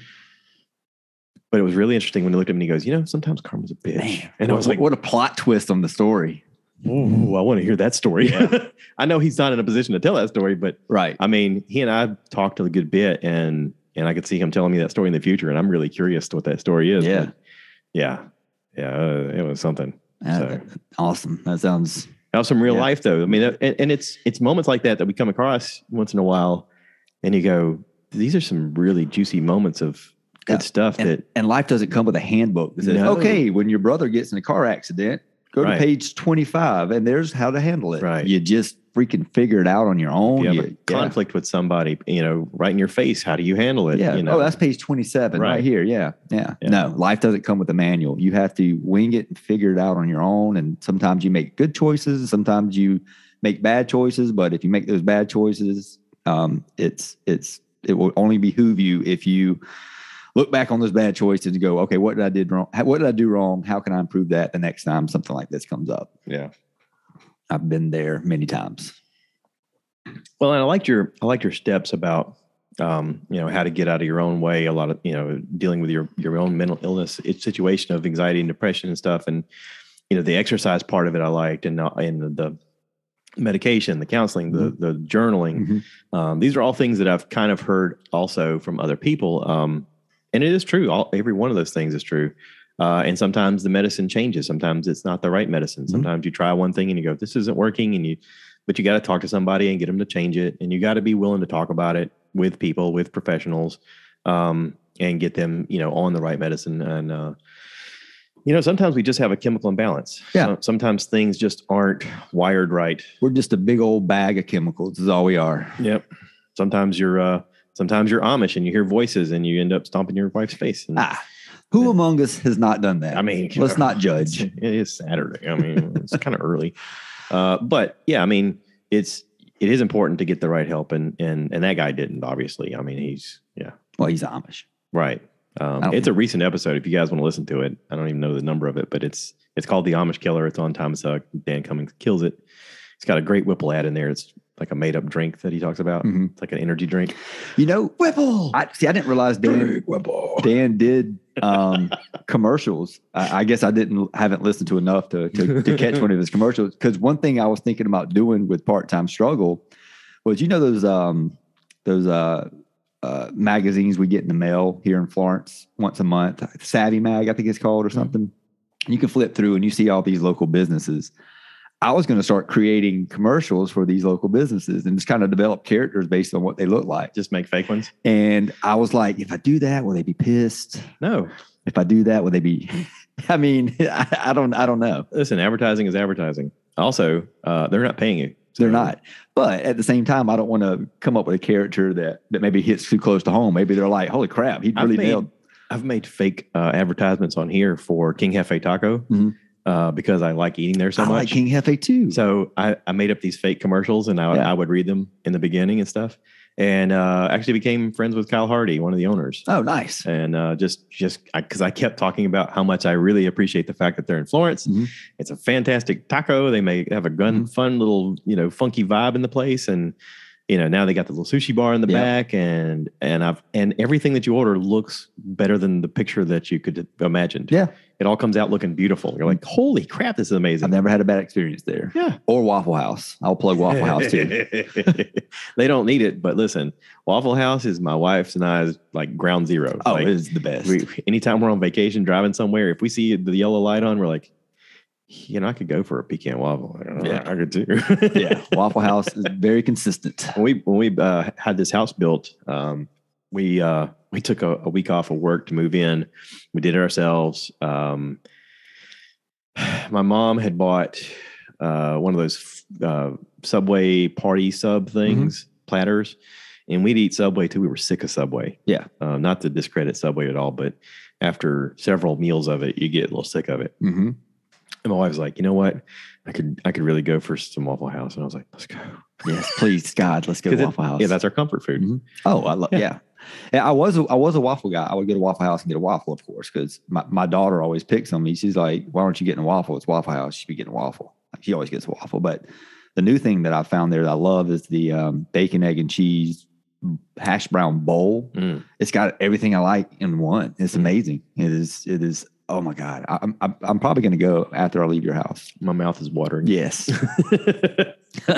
But it was really interesting when he looked at me and he goes, you know, sometimes karma's a bitch. Man, and I was like, what a plot twist on the story. Ooh, I want to hear that story. Yeah. I know he's not in a position to tell that story, but Right. I mean, he and I talked a good bit, and and I could see him telling me that story in the future, and I'm really curious to what that story is. Yeah. but yeah, yeah, uh, it was something. So- awesome. That sounds That was some real Yeah. life, though. I mean, and, and it's it's moments like that that we come across once in a while, and you go, these are some really juicy moments of good stuff and, that and life doesn't come with a handbook that says, No. okay, when your brother gets in a car accident, go Right. to page 25 and there's how to handle it. Right. You just freaking figure it out on your own. if you have You- a yeah. conflict with somebody, you know, right in your face. How do you handle it? Yeah. You know, Oh, that's page 27 right, Right. here. Yeah. yeah. Yeah. No, life doesn't come with a manual. You have to wing it and figure it out on your own. And sometimes you make good choices. Sometimes you make bad choices. But if you make those bad choices, um, it's, it's, it will only behoove you if you look back on those bad choices and go, okay, what did I did wrong? What did I do wrong? How can I improve that the next time something like this comes up? yeah. I've been there many times. Well, and I liked your I liked your steps about um, you know how to get out of your own way. A lot of you know dealing with your your own mental illness situation of anxiety and depression and stuff, and you know the exercise part of it I liked, and uh, and the, the medication, the counseling, the the journaling. Mhm. Um, these are all things that I've kind of heard also from other people, um, and it is true. All every one of those things is true. Uh, and sometimes the medicine changes. Sometimes it's not the right medicine. Mhm. Sometimes you try one thing and you go, "This isn't working," and you, but you got to talk to somebody and get them to change it, and you got to be willing to talk about it with people, with professionals, um, and get them, you know, on the right medicine. And uh, you know, sometimes we just have a chemical imbalance. Yeah. So- sometimes things just aren't wired right. We're just a big old bag of chemicals is all we are. Yep. Sometimes you're uh sometimes you're Amish and you hear voices and you end up stomping your wife's face. And, Ah, who among us has not done that? I mean, let's not judge. It is Saturday. I mean, it's kind of early. Uh, but yeah, I mean, it's it is important to get the right help and and and that guy didn't obviously. I mean, he's yeah, Well, he's Amish. right. Um, it's a recent episode. If you guys want to listen to it, I don't even know the number of it, but it's it's called The Amish Killer. It's on Timesuck. Dan Cummins kills it. It's got a great Whipple ad in there. It's like a made up drink that he talks about. Mhm. It's like an energy drink. You know, Whipple. I see. I didn't realize Dan Whipple. Dan did um, commercials. I, I guess I didn't haven't listened to enough to to, to catch one of his commercials. Because one thing I was thinking about doing with part time struggle was, you know, those um, those uh, uh, magazines we get in the mail here in Florence once a month, Savvy Mag, I think it's called, or something. You can flip through and you see all these local businesses. I was going to start creating commercials for these local businesses and just kind of develop characters based on what they look like. Just make fake ones. And I was like, if I do that, will they be pissed? No, If I do that, will they be? I mean, I, I don't, I don't know. listen. Advertising is advertising. Also, uh, they're not paying you. They're not. But at the same time, I don't want to come up with a character that that maybe hits too close to home. Maybe they're like, holy crap, he I've really made- nailed. I've made fake uh, advertisements on here for King Hefe Taco Mhm. Uh, because I like eating there so I much. like King Hefe too. So I, I made up these fake commercials and I, would Yeah. I would read them in the beginning and stuff. And uh, actually became friends with Kyle Hardy, one of the owners. oh, nice. And uh, just just because I, kept talking about how much I really appreciate the fact that they're in Florence. Mhm. It's a fantastic taco. They may have a gun, Mhm. fun little you know funky vibe in the place, and you know now they got the little sushi bar in the Yep. back, and and I've and everything that you order looks better than the picture that you could imagined. Yeah. it all comes out looking beautiful. You're like, holy crap, this is amazing. I've never had a bad experience there. Yeah. Or Waffle House. I'll plug Waffle House too. they don't need it, but listen, Waffle House is my wife's and I's like ground zero. Oh, Like, it is the best. we, anytime we're on vacation driving somewhere, if we see the yellow light on, we're like, you know, I could go for a pecan waffle. I don't know, Yeah. I could too. yeah, Waffle House is very consistent. when we when we uh, had this house built, um, we uh, we took a, a week off of work to move in. We did it ourselves. Um, my mom had bought uh, one of those uh, Subway party sub things, platters, and we'd eat Subway till we were sick of Subway. Yeah. uh, not to discredit Subway at all, but after several meals of it, you get a little sick of it. Mm-hmm. And my wife was like, you know what? I could I could really go for some Waffle House. And I was like, let's go. Yes, please, God, let's go to 'Cause it- Waffle House. Yeah, that's our comfort food. Mhm. Oh, I love Yeah. yeah. I was a, I was a waffle guy. I would go to Waffle House and get a waffle, of course, because my, my daughter always picks on me. She's like, "Why aren't you getting a waffle? It's Waffle House. You should be getting a waffle." She always gets a waffle. But the new thing that I found there that I love is the um, bacon, egg, and cheese hash brown bowl. Mm. It's got everything I like in one. It's Mm. amazing. It is. It is. Oh my God! I'm I'm, I'm probably going to go after I leave your house. My mouth is watering. Yes.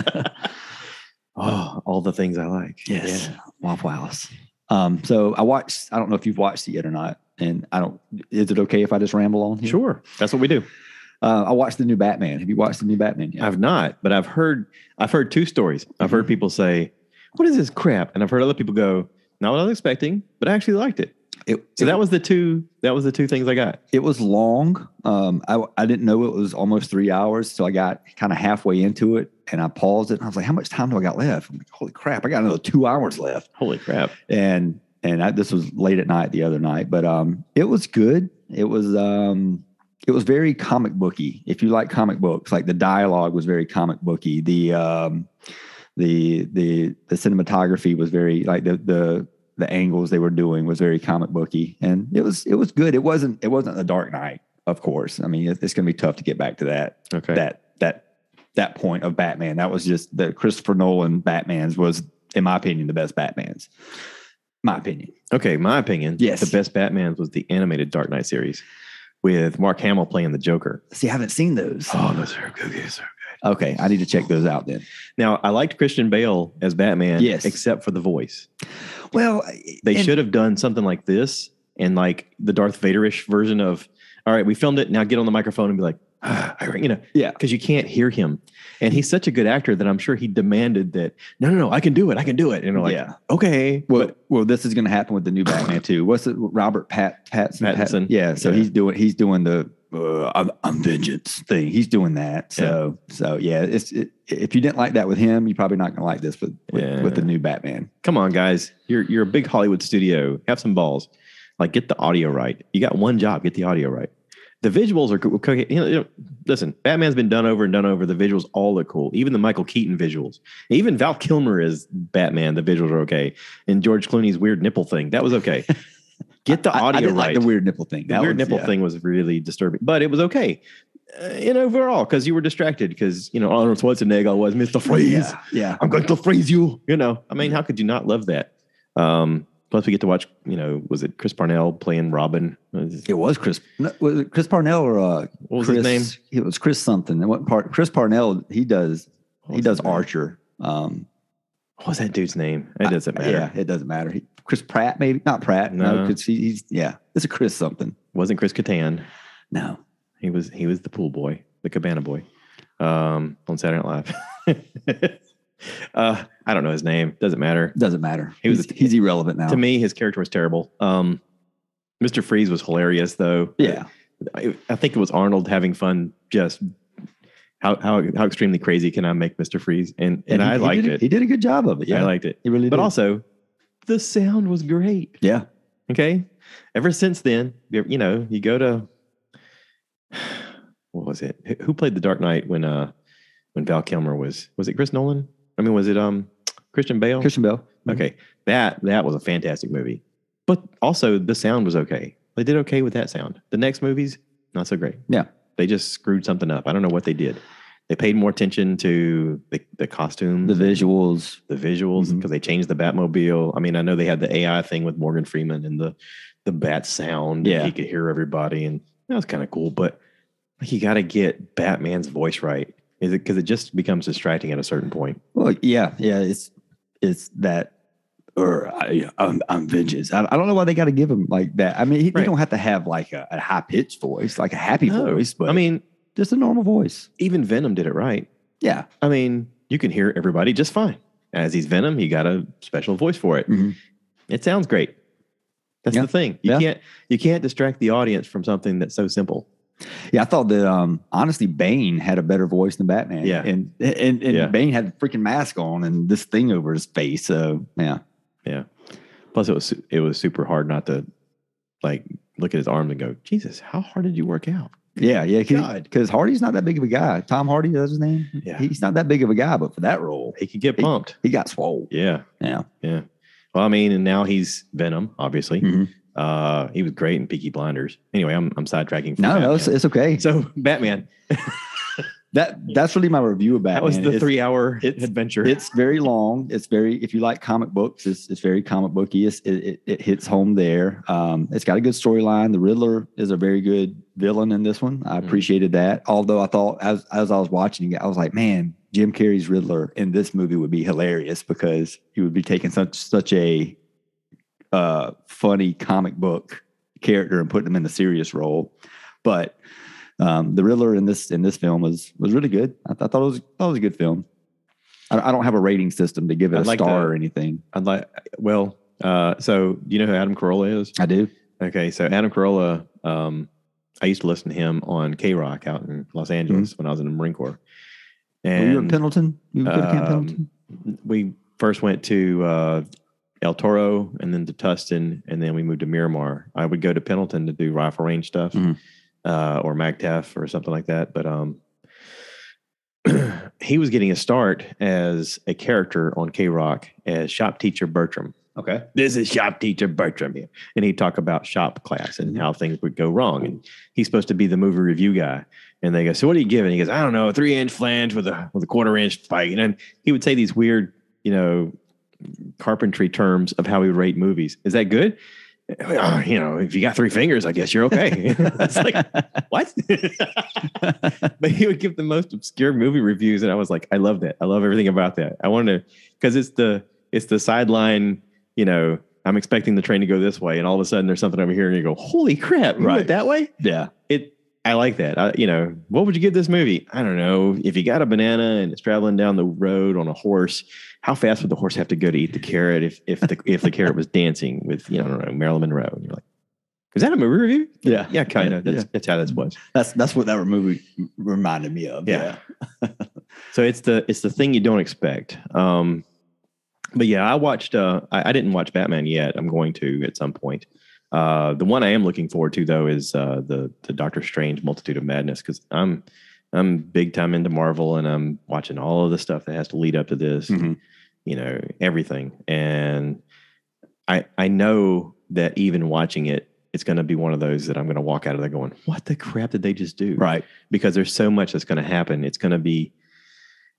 oh, all the things I like. Yes, Yeah. Waffle House. Um, so I watched. I don't know if you've watched it yet or not, and I don't. Is it okay if I just ramble on here? Sure. That's what we do. Uh, I watched the new Batman. Have you watched the new Batman yet? I've not, but I've heard I've heard two stories. I've heard Mhm. people say, "What is this crap?" And I've heard other people go, "Not what I was expecting," but I actually liked it. It, So that was the two. That was the two things I got. it was long. Um, I I didn't know it was almost three hours, so I got kind of halfway into it, and I paused it, and I was like, "How much time do I got left?" I'm like, "Holy crap! I got another two hours left." Holy crap! and and I, this was late at night the other night, but um, it was good. It was um, it was very comic booky. If you like comic books, like the dialogue was very comic booky. The um, the the the cinematography was very like the the the angles they were doing was very comic booky, and it was it was good. It wasn't it wasn't the Dark Knight, of course. I mean, it, it's going to be tough to get back to that Okay. that that that point of Batman. That was just the Christopher Nolan Batman's was, in my opinion, the best Batman's. My opinion. Okay, my opinion. Yes. the best Batman was the animated Dark Knight series with Mark Hamill playing the Joker. See, I haven't seen those. Oh, those are good. Those are good. Okay, I need to check those out then. Now, I liked Christian Bale as Batman, Yes. except for the voice. Well, They and- should have done something like this and like the Darth Vaderish version of, all right, we filmed it. Now get on the microphone and be like, ah, I- you know, Yeah. because you can't hear him. And he's such a good actor that I'm sure he demanded that, no, no, no, I can do it. I can do it. And like, yeah. okay. Well, but well, this is going to happen with the new Batman too. What's it? Robert Pat Pattinson. Pattinson. yeah. So Yeah. he's doing he's doing the uh, I'm, I'm vengeance thing. He's doing that. So so yeah. It's it, if you didn't like that with him, you're probably not going to like this with with, Yeah. with the new Batman. come on, guys. You're you're a big Hollywood studio. Have some balls. Like get the audio right. You got one job. Get the audio right. The visuals are cool. Okay, you know, listen, Batman's been done over and done over. The visuals all look cool. Even the Michael Keaton visuals. Even Val Kilmer is Batman. The visuals are okay. And George Clooney's weird nipple thing. That was okay. Get the I- I, audio didn't right. like the weird nipple thing. The That weird was- nipple yeah. thing was really disturbing, but it was okay. Uh, in overall, because you were distracted, because you know Arnold Schwarzenegger was Mr. Freeze. Yeah. Yeah. I'm going to freeze you. You know, I mean, how could you not love that? Um, plus, we get to watch. You know, was it Chris Parnell playing Robin? It- was Chris. no, Was it Chris Parnell or uh, What was Chris, his name? It was Chris something. And what part? Chris Parnell. He does. He does? Archer. Um, What was that dude's name? It doesn't matter. Yeah, it doesn't matter. He, Chris Pratt, maybe not Pratt. No, No. because he, he's yeah. It's a Chris something. Wasn't Chris Kattan? No. He was. He was the pool boy, the cabana boy, um, on Saturday Night Live. uh, I don't know his name. Doesn't matter. Doesn't matter. He was he's, he's irrelevant now. To me, his character was terrible. Um, Mr. Freeze was hilarious, though. yeah. I, I think it was Arnold having fun. Just how how how extremely crazy can I make Mr. Freeze? And and, he- I liked it. He did a good job of it. Yeah, I liked it. he really did, But did. also, the sound was great. yeah, Okay. Ever since then, you know, you go to what was it? Who- played the Dark Knight when uh when Val Kilmer was was it Chris Nolan? I mean, was it um Christian Bale? Christian Bell. Okay, that that was a fantastic movie. But also the sound was okay. They did okay with that sound. The next movies, not so great. Yeah. They just screwed something up. I don't know what they did. They paid more attention to the, the costumes, The visuals. the visuals, mm-hmm. because they changed the Batmobile. I mean, I know they had the AI thing with Morgan Freeman and the the bat sound. Yeah. He could hear everybody, and that was kind of cool. But like, you got to get Batman's voice right. Is it because it just becomes distracting at a certain point? Well, yeah, yeah. It's it's that. Or I, I'm, I'm vengeance. I, I don't know why they got to give him like that. I mean, he, they Right. don't have to have like a, a high pitched voice, like a happy No. voice, but I mean, just a normal voice. even Venom did it right. Yeah, I mean, you can hear everybody just fine. As he's Venom, he got a special voice for it. Mhm. It sounds great. That's Yeah. the thing. You Yeah. can't you can't distract the audience from something that's so simple. Yeah, I thought that um honestly Bane had a better voice than Batman. Yeah. And and, and Yeah. Bane had the freaking mask on and this thing over his face. So yeah. Yeah. Plus, it was it was super hard not to like look at his arms and go, Jesus, how hard did you work out? Yeah, yeah, because Hardy's not that big of a guy. Tom Hardy, that's his name. Yeah. he's not that big of a guy, but for that role, He could get He- pumped. he got swole. Yeah. Yeah, Yeah. Well, I mean, and now he's Venom, obviously. Mhm. Uh, he was great in Peaky Blinders. Anyway, I'm I'm sidetracking. no, no, it's, it's okay. so Batman. That that's really my review of Batman. that was the It's- three hour it's- adventure. It's very long. It's very if you like comic books, it's it's very comic booky. It, it it hits home there. Um, it's got a good storyline. The Riddler is a very good villain in this one. I Mhm. appreciated that. Although I thought as as I was watching it, I was like, man, Jim Carrey's Riddler in this movie would be hilarious because he would be taking such such a uh, funny comic book character and putting him in the serious role. But um, the Riddler in this in this film was was really good. I, th- I thought it was thought it was a good film. I, I don't have a rating system to give it I'd a like star to- or anything. I'd like. Well, uh, so do you know who Adam Carolla is? I do. Okay, so Adam Carolla, um, I used to listen to him on KROQ out in Los Angeles when I was in the Marine Corps. Were And you in Pendleton? You go to Camp um, Pendleton? we first went to uh, El Toro and then to Tustin, and then we moved to Miramar. I would go to Pendleton to do rifle range stuff Mhm. Uh, or MAGTF or something like that. But um, he was getting a start as a character on KROQ as shop teacher Birchum. Okay. This is shop teacher Birchum. here. And he'd talk about shop class and Mm-hmm. how things would go wrong. And he's supposed to be the movie review guy. And they go, So what are you giving? He goes, I don't know, a three inch flange with a with a quarter inch spike. And then he would say these weird, you know, carpentry terms of how he would rate movies. Is that good? "Uh, you know, if you got three fingers, I guess you're okay. it's like, what? but he would give the most obscure movie reviews, and I was like, I love that. I love everything about that. I wanted to because it's the it's the sideline. You know, I'm expecting the train to go this way, and all of a sudden there's something over here, and you go, "Holy crap! Right. that way." yeah. It. I like that. I, you know, what would you give this movie? I don't know. If you got a banana and it's traveling down the road on a horse, how fast would the horse have to go to eat the carrot if if the if the carrot was dancing with you know I don't know Marilyn Monroe? And you're like, is that a movie review? Yeah. Yeah, kind of. Yeah. That's that's how this was. That's that's what that movie reminded me of. Yeah. So it's the it's the thing you don't expect. Um, but yeah, I watched. Uh, I, I didn't watch Batman yet. I'm going to at some point. Uh, the one I am looking forward to though is uh, the the Doctor Strange Multitude of Madness because I'm I'm big time into Marvel and I'm watching all of the stuff that has to lead up to this. Mhm. You know everything, and I I know that even watching it, it's going to be one of those that I'm going to walk out of there going, "What the crap did they just do?" Right. because there's so much that's going to happen. It's going to be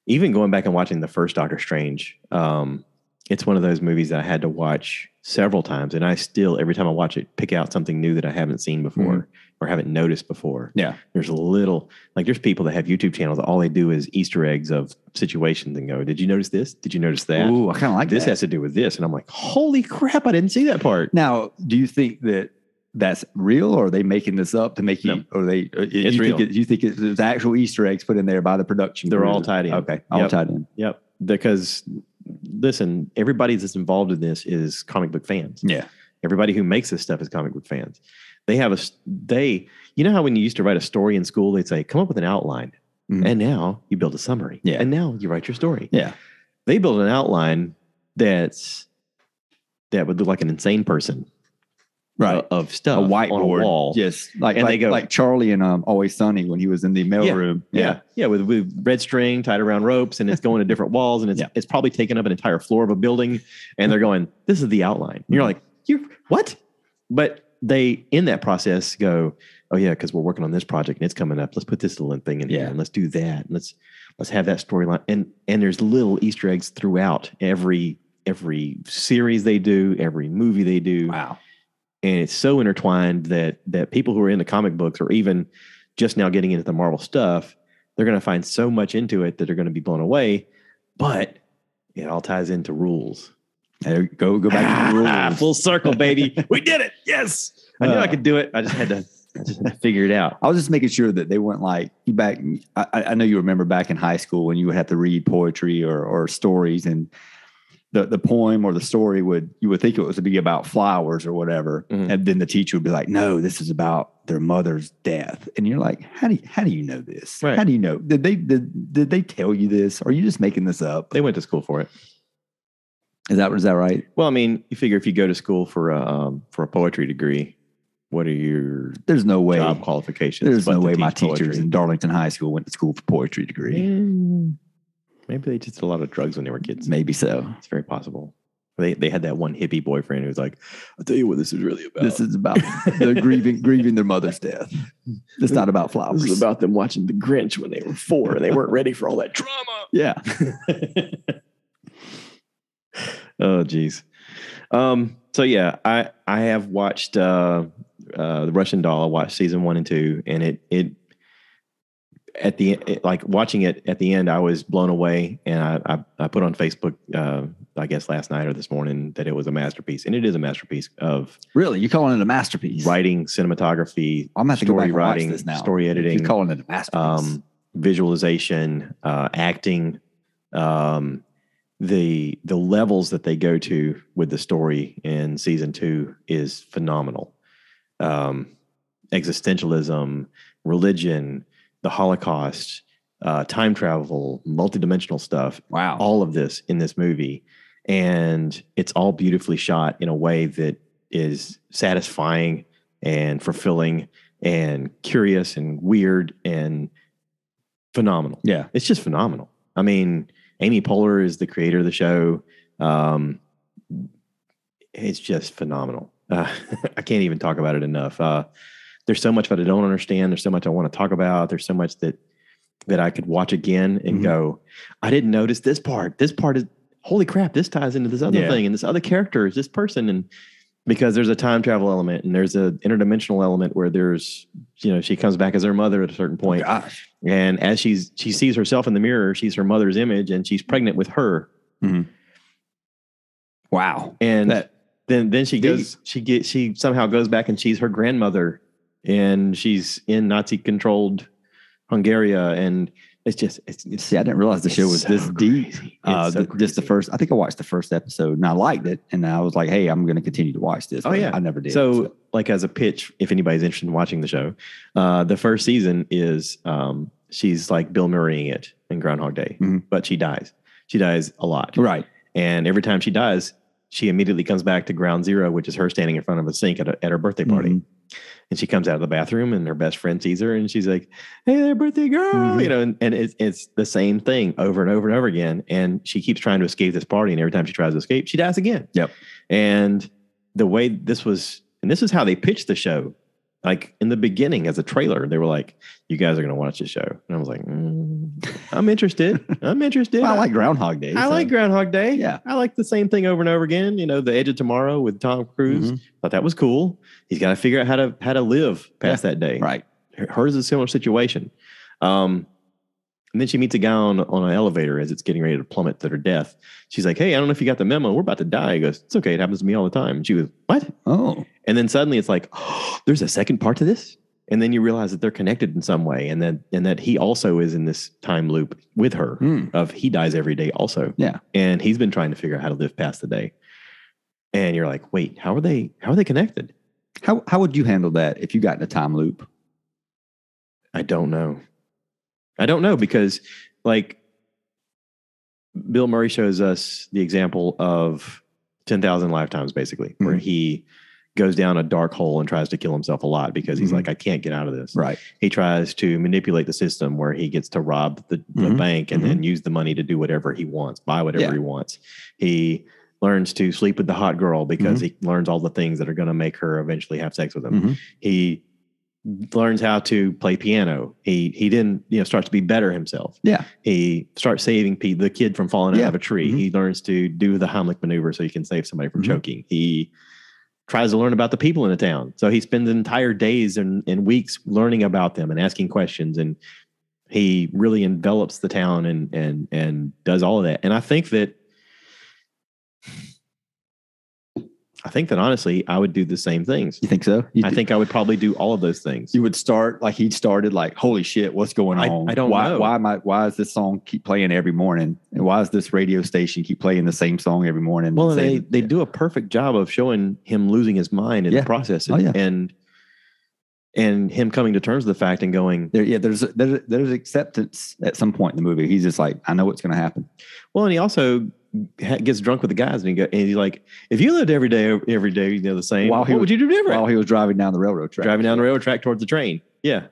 even going back and watching the first Doctor Strange. Um, it's one of those movies that I had to watch several times, and I still every time I watch it, pick out something new that I haven't seen before or haven't noticed before. Yeah. There's a little like there's people that have YouTube channels. All they do is Easter eggs of situations and go, "Did you notice this? Did you notice that?" Ooh, I kind of like this that. has to do with this, and I'm like, "Holy crap! I didn't see that part." Now, do you think that that's real, or are they making this up to make you? No. Or they? uh, It's you real. Think it, you think it's actual Easter eggs put in there by the production? They're all tied in. Okay, all Yep. tied in. Yep. Because listen, everybody that's involved in this is comic book fans. Yeah. Everybody who makes this stuff is comic book fans. They have a, they. You know how when you used to write a story in school, they'd say, "Come up with an outline," Mhm. and now you build a summary. Yeah. And now you write your story. Yeah. They build an outline that's that would look like an insane person. Right. uh, Of stuff a on whiteboard, wall. Yes, like And like, they go- like Charlie and um, Always Sunny when he was in the mailroom. Yeah. room. Yeah, yeah, with, with red string tied around ropes, and it's going to different walls, and it's Yeah. it's probably taking up an entire floor of a building, and they're going, "This is the outline." And you're like, "You what?" But they in that process go, "Oh yeah, because we're working on this project and it's coming up. Let's put this little thing in Yeah. here, and let's do that, and let's let's have that storyline." And and there's little Easter eggs throughout every every series they do, every movie they do Wow. And it's so intertwined that that people who are into comic books or even just now getting into the Marvel stuff, they're going to find so much into it that they're going to be blown away. But it all ties into rules. There, go go back to the rules. Full circle, baby. we did it. Yes, I knew I Uh, could do it. I just had to. I just had to figure it out. I was just making sure that they weren't like back. I, I know you remember back in high school when you would have to read poetry or, or stories, and the, the poem or the story would you would think it was to be about flowers or whatever, Mhm. and then the teacher would be like, "No, this is about their mother's death," and you're like, "How do you, how do you know this? Right. How do you know? Did they did, did they tell you this? Or are you just making this up? They went to school for it. Is that is that right? Well, I mean, you figure if you go to school for a um, for a poetry degree, what are your There's no way. job qualifications? There's no way my teach teachers poetry? in Darlington High School went to school for poetry degree. Mm, Maybe they just did a lot of drugs when they were kids. Maybe so. It's very possible. They they had that one hippie boyfriend who was like, "I'll tell you what this is really about. This is about the grieving grieving their mother's death. It's not about flowers. This is about them watching The Grinch when they were four and they weren't ready for all that drama." yeah. oh, geez. Um. So yeah, I I have watched uh, uh, the Russian Doll. I watched season one and two, and it it at the it, like watching it at the end, I was blown away, and I I, I put on Facebook, uh, I guess last night or this morning, that it was a masterpiece, and it is a masterpiece of Really, you calling it a masterpiece? writing, cinematography, I'm gonna have to story writing, story editing, You're calling it a masterpiece. um, visualization, uh, acting, um, the the levels that they go to with the story in season two is phenomenal. Um, existentialism, religion, the Holocaust, uh, time travel, multidimensional stuff, wow. all of this in this movie, and it's all beautifully shot in a way that is satisfying and fulfilling and curious and weird and phenomenal. yeah. It's just phenomenal. I mean, Amy Poehler is the creator of the show. Um, it's just phenomenal. Uh, I can't even talk about it enough. Uh, there's so much that I don't understand. There's so much I want to talk about. There's so much that that I could watch again and Mhm. go, I didn't notice this part. This part is holy crap. This ties into this other Yeah. thing, and this other character is this person, and because there's a time travel element and there's a interdimensional element where there's you know she comes back as her mother at a certain point Gosh. and as she's she sees herself in the mirror she's her mother's image and she's pregnant with her Wow. and That then then she goes she get she somehow goes back and she's her grandmother and she's in nazi controlled Hungary and it's just it's, it's see, I didn't realize the show was so this deep. crazy. It's Uh, so th- just the first. I think I watched the first episode and I liked it, and I was like, "Hey, I'm going to continue to watch this." Oh, yeah. I never did. So, like as a pitch, if anybody's interested in watching the show, uh, the first season is um, she's like Bill Murraying it in Groundhog Day, Mhm. but she dies. She dies a lot, right. and every time she dies, she immediately comes back to ground zero, which is her standing in front of a sink at, a, at her birthday party. Mhm. And she comes out of the bathroom, and her best friend sees her, and she's like, "Hey there, birthday girl," Mhm. you know, and, and it's it's the same thing over and over and over again. And she keeps trying to escape this party, and every time she tries to escape, she dies again. Yep. And the way this was, and this is how they pitched the show. Like in the beginning, as a trailer, they were like, "You guys are going to watch this show," and I was like, mm, "I'm interested. I'm interested. Well, I like Groundhog Day. I so- like Groundhog Day. Yeah. I like the same thing over and over again. You know, The Edge of Tomorrow with Tom Cruise. Mhm. Thought that was cool. He's got to figure out how to how to live past that day. Right. Hers is a similar situation. Um, and then she meets a guy on on an elevator as it's getting ready to plummet to her death. She's like, "Hey, I don't know if you got the memo. We're about to die." He goes, "It's okay. It happens to me all the time." And she goes, "What?" Oh, And then suddenly it's like, oh, "There's a second part to this." And then you realize that they're connected in some way, and that and that he also is in this time loop with her Hmm. of he dies every day also. Yeah. And he's been trying to figure out how to live past the day. And you're like, wait, how are they how are they connected? How how would you handle that if you got in a time loop? I don't know. I don't know because like Bill Murray shows us the example of 10,000 lifetimes basically where Mhm. he goes down a dark hole and tries to kill himself a lot because he's Mhm. like I can't get out of this. Right. He tries to manipulate the system where he gets to rob the, the Mhm. bank and then use the money to do whatever he wants, buy whatever Yeah. he wants. He learns to sleep with the hot girl because Mm-hmm. he learns all the things that are going to make her eventually have sex with him. Mhm. He learns how to play piano. He he didn't you know starts to be better himself. Yeah. He starts saving pe- the kid from falling Yeah. out of a tree. Mhm. He learns to do the Heimlich maneuver so he can save somebody from Mhm. choking. He tries to learn about the people in the town. So he spends entire days and, and weeks learning about them and asking questions and he really envelops the town and and and does all of that. And I think that I think that honestly I would do the same things. You think so? You I thi- think I would probably do all of those things. you would start like he started like, holy shit, what's going I- on? I don't why, know. Why am I? Why is this song keep playing every morning? And why is this radio station keep playing the same song every morning? Well, and they they do a perfect job of showing him losing his mind in Yeah. the process, Oh, and, yeah. and and him coming to terms with the fact and going, there, yeah, there's there's there's acceptance at some point in the movie. He's just like, I know what's going to happen. well, and he also gets drunk with the guys and he go, and he's like, if you lived every day, every day, you know, the same, While what he would was- you do different? While he was driving down the railroad track. Driving down the railroad track towards the train. Yeah.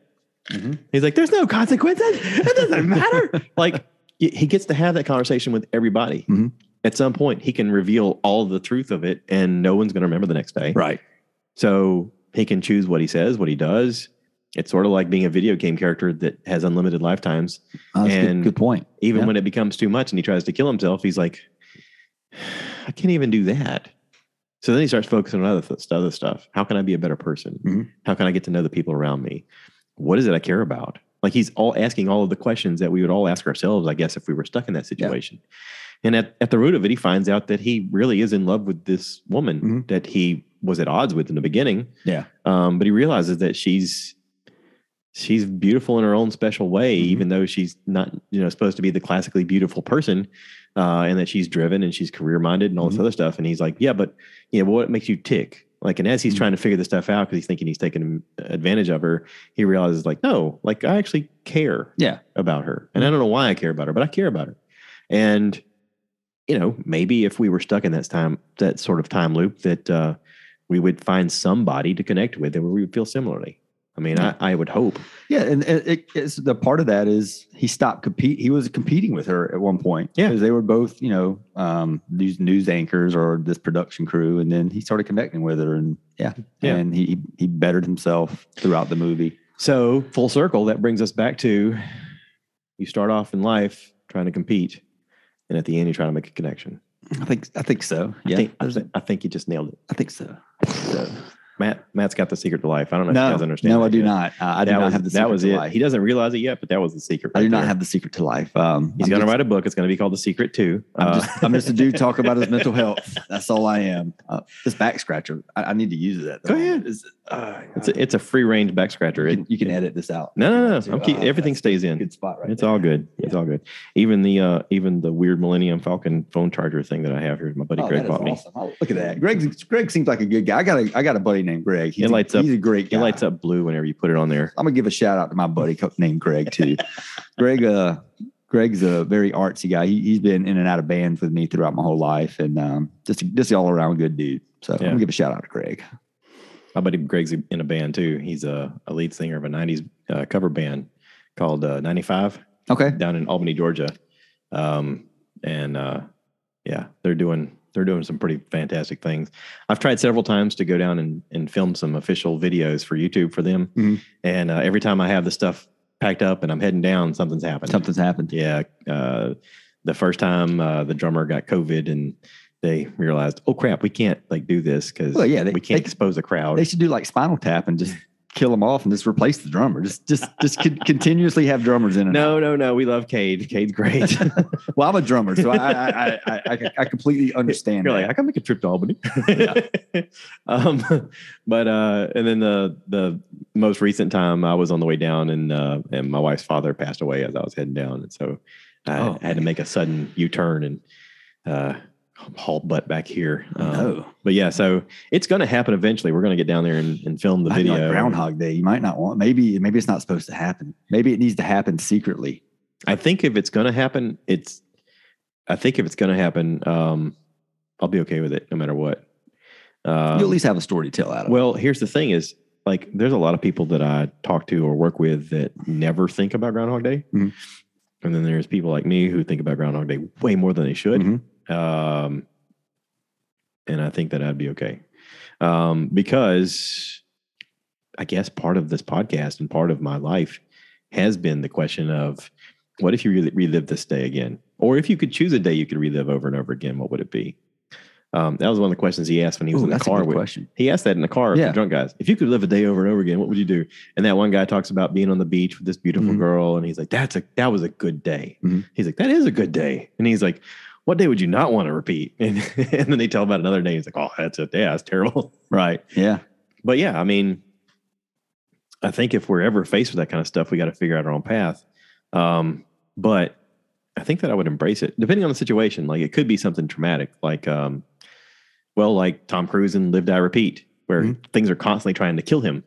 Mhm. He's like, there's no consequences. It doesn't matter. like he gets to have that conversation with everybody. Mhm. At some point, he can reveal all the truth of it and no one's going to remember the next day. Right. So he can choose what he says, what he does. It's sort of like being a video game character that has unlimited lifetimes. Uh, And- good, good point. Even Yeah. when it becomes too much and he tries to kill himself, he's like, I can't even do that. So then he starts focusing on other, th- other stuff. How can I be a better person? Mhm. How can I get to know the people around me? What is it I care about? Like he's all asking all of the questions that we would all ask ourselves, I guess, if we were stuck in that situation. And at, at the root of it, he finds out that he really is in love with this woman Mhm. that he was at odds with in the beginning. Yeah. Um, but he realizes that she's she's beautiful in her own special way, Mhm. even though she's not, you know, supposed to be the classically beautiful person, uh, and that she's driven and she's career minded and all this Mhm. other stuff. And he's like, yeah, but yeah, but what makes you tick? Like, and as he's Mhm. trying to figure this stuff out because he's thinking he's taking advantage of her, he realizes like, no, like I actually care Yeah. about her, and I don't know why I care about her, but I care about her. And you know, maybe if we were stuck in that time, that sort of time loop, that uh, we would find somebody to connect with that we would feel similarly. I mean, Yeah. I, I would hope. Yeah, and it, it, it's the part of that is he stopped compete. He was competing with her at one point. Yeah. because they were both, you know, um, these news anchors or this production crew, and then he started connecting with her, and yeah, Yeah. and he he bettered himself throughout the movie. So full circle, that brings us back to you start off in life trying to compete, and at the end you try to make a connection. I think I think so. I Yeah, think I, think I think you just nailed it. I think so. So, Matt Matt's got the secret to life. I don't know if you no, guys understand. no, that I do yet. not. Uh, I do that not was, have the that secret was to it. life. He doesn't realize it yet, but that was the secret. I do not there. have the secret to life. Um, He's going to write a book. It's going to be called The Secret too. I'm Uh, just, I'm just a dude talk about his mental health. That's all I am. Uh, this back scratcher, I, I need to use that. Go ahead. It's, uh, it's a, it's a free range back scratcher. you, can, you can edit this out. no, no, no. I'm keep, Uh, everything stays in. Good spot, right? It's there. all good. It's all good. Even the uh, even the weird Millennium Falcon phone charger thing that I have here, my buddy Oh, Greg that bought me. Oh, look at that. Greg. Greg seems like a good guy. I got a I got a buddy named Greg. He's It a- lights up- He's a great guy. It lights up blue whenever you put it on there. I'm gonna give a shout out to my buddy named Greg too. Greg, uh, Greg's a very artsy guy. He, he's been in and out of bands with me throughout my whole life, and um, just just all around good dude. So I'm gonna give a shout out to Greg. My buddy Greg's in a band too. He's a, a lead singer of a '90s uh, cover band called uh, '95 Okay. down in Albany, Georgia. Um, and uh, yeah, they're doing they're doing some pretty fantastic things. I've tried several times to go down and, and film some official videos for YouTube for them, Mhm. and uh, every time I have the stuff packed up and I'm heading down, something's happened. Something's happened. Yeah, uh, the first time uh, the drummer got COVID and they realized, oh crap, we can't like do this because Well, yeah, they- we can't they- expose a crowd. They should do like Spinal Tap and just kill them off and just replace the drummer. Just just just con- continuously have drummers in it. no, no, no. We love Cade. Cade's great. Well, I'm a drummer, so I I I, I, I, I completely understand. You're that. like, I can make a trip to Albany. Yeah. um, but uh, and then the the most recent time I was on the way down, and uh, and my wife's father passed away as I was heading down, and so I Oh, had to make a sudden U turn and uh, haul butt back here. Um, no. But yeah, so it's going to happen eventually. We're going to get down there and, and film the I'd video. like Groundhog Day. You might not want. Maybe maybe it's not supposed to happen. Maybe it needs to happen secretly. I think if it's going to happen, it's. I think if it's going to happen, um, I'll be okay with it no matter what. Um, you at least have a story to tell out of it. Well, here's the thing: is like there's a lot of people that I talk to or work with that never think about Groundhog Day, Mhm. and then there's people like me who think about Groundhog Day way more than they should. Mhm. Um, and I think that I'd be okay um, because I guess part of this podcast and part of my life has been the question of what if you really relive this day again, or if you could choose a day you could relive over and over again, what would it be? Um, that was one of the questions he asked when he was Ooh, in the car with, question. he asked that in the car with Yeah. the drunk guys. If you could live a day over and over again, what would you do? And that one guy talks about being on the beach with this beautiful Mhm. girl, and he's like, "That's a that was a good day." Mhm. He's like, "That is a good day," and he's like, "What day would you not want to repeat?" And, and then they tell about another day. He's like, "Oh, that's a yeah, that's terrible." Right. Yeah. But yeah, I mean, I think if we're ever faced with that kind of stuff, we got to figure out our own path. Um, but I think that I would embrace it, depending on the situation. Like it could be something traumatic, like um, well, like Tom Cruise in Live Die Repeat, where Mhm. things are constantly trying to kill him.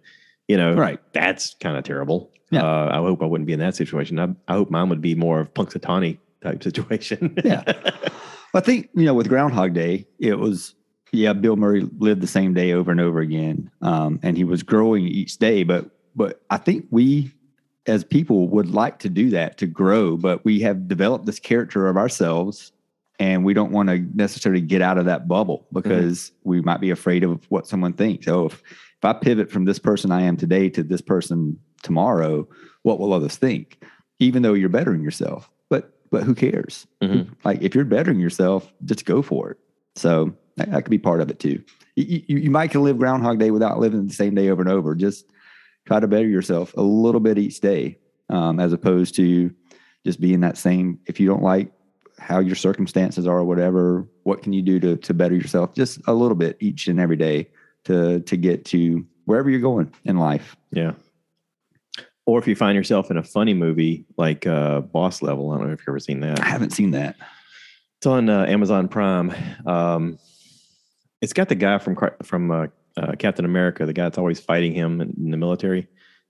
You know, Right. That's kind of terrible. Yeah. Uh, I hope I wouldn't be in that situation. I, I hope mine would be more of Punxsutawney type situation. Yeah. I think you know with Groundhog Day, it was yeah. Bill Murray lived the same day over and over again, um, and he was growing each day. But but I think we as people would like to do that to grow, but we have developed this character of ourselves, and we don't want to necessarily get out of that bubble because we might be afraid of what someone thinks. Oh, if if I pivot from this person I am today to this person tomorrow, what will others think? Even though you're bettering yourself, but who cares? Mhm. Like if you're bettering yourself, just go for it. So that, that could be part of it too. You, you, you might can live Groundhog Day without living the same day over and over. Just try to better yourself a little bit each day, um, as opposed to just being that same. If you don't like how your circumstances are or whatever, what can you do to to better yourself just a little bit each and every day to to get to wherever you're going in life. Yeah. Or if you find yourself in a funny movie like uh, Boss Level, I don't know if you've ever seen that. I haven't seen that. It's on uh, Amazon Prime. Um, it's got the guy from from uh, uh, Captain America, the guy that's always fighting him in, the military.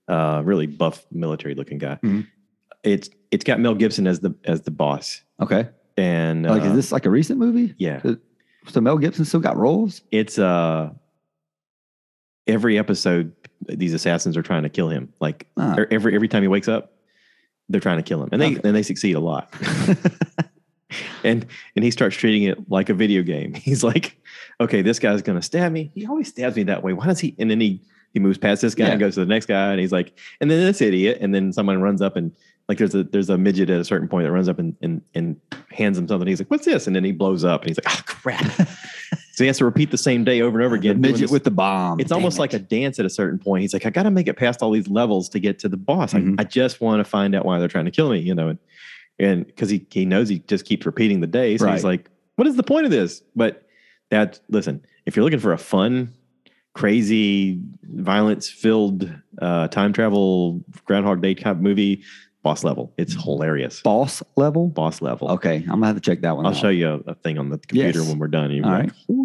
Uh, really buff military looking guy. Mhm. It's it's got Mel Gibson as the as the boss, Okay. and Like, uh, is this like a recent movie? yeah, So Mel Gibson still got roles? it's uh every episode these assassins are trying to kill him. Like Ah. e- every every time he wakes up, they're trying to kill him, and they Okay. and they succeed a lot. and and he starts treating it like a video game. He's like, okay, this guy's gonna stab me. He always stabs me that way. Why does he? And then he he moves past this guy and goes to the next guy, and he's like, and then this idiot, and then someone runs up and like there's a there's a midget at a certain point that runs up and and, and hands him something. He's like, what's this? And then he blows up, and he's like, oh crap. so he has to repeat the same day over and over again. doing midget with the bomb. it's Damn almost it. like a dance at a certain point. He's like, I got to make it past all these levels to get to the boss. I- Mhm. I, just want to find out why they're trying to kill me, you know, and and because he he knows he just keeps repeating the day, so he's like, what is the point of this? But that listen, if you're looking for a fun, crazy, violence filled uh, time travel Groundhog Day type movie, Boss Level, it's hilarious. boss level. Boss Level. Okay, I'm gonna have to check that one. I'll out. show you a, a thing on the computer Yes. when we're done. All like, holy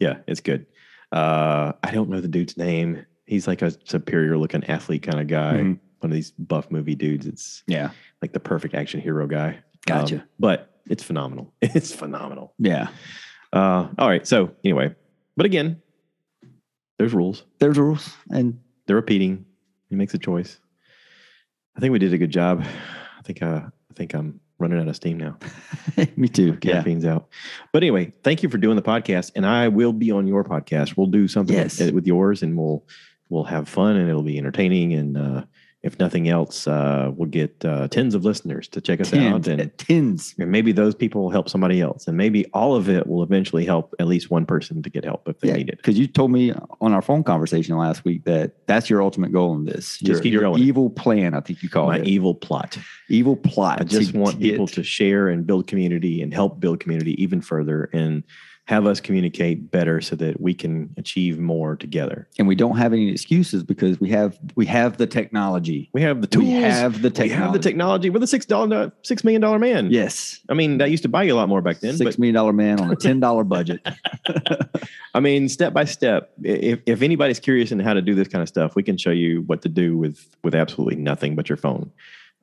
Yeah, it's good. Uh, I don't know the dude's name. He's like a superior looking athlete kind of guy. Mhm. One of these buff movie dudes. It's Yeah, like the perfect action hero guy. Gotcha. Um, but it's phenomenal. It's phenomenal. yeah. Uh, all right. So anyway, but again, there's rules. There's rules, and They're repeating. He makes a choice. I think we did a good job. I think uh, I think I'm running out of steam now. me too. Yeah, caffeine's out. But anyway, thank you for doing the podcast, and I will be on your podcast. We'll do something Yes. with, with yours, and we'll we'll have fun, and it'll be entertaining. And uh, if nothing else, uh, we'll get uh, tens of listeners to check us out, and, tens. and maybe those people will help somebody else, and maybe all of it will eventually help at least one person to get help if they Yeah, need it. because you told me on our phone conversation last week that that's your ultimate goal in this. Just your, keep your going. evil plan, I think you call My it. evil plot. evil plot. I just want people to share and build community and help build community even further, and have us communicate better so that we can achieve more together. and we don't have any excuses because we have we have the technology. We have the tools. We have the We technology. have the technology. We're the six dollar, six million dollar man. Yes, I mean that used to buy you a lot more back then. six million dollar man on a ten dollar budget. I mean, step by step. If if anybody's curious in how to do this kind of stuff, we can show you what to do with with absolutely nothing but your phone.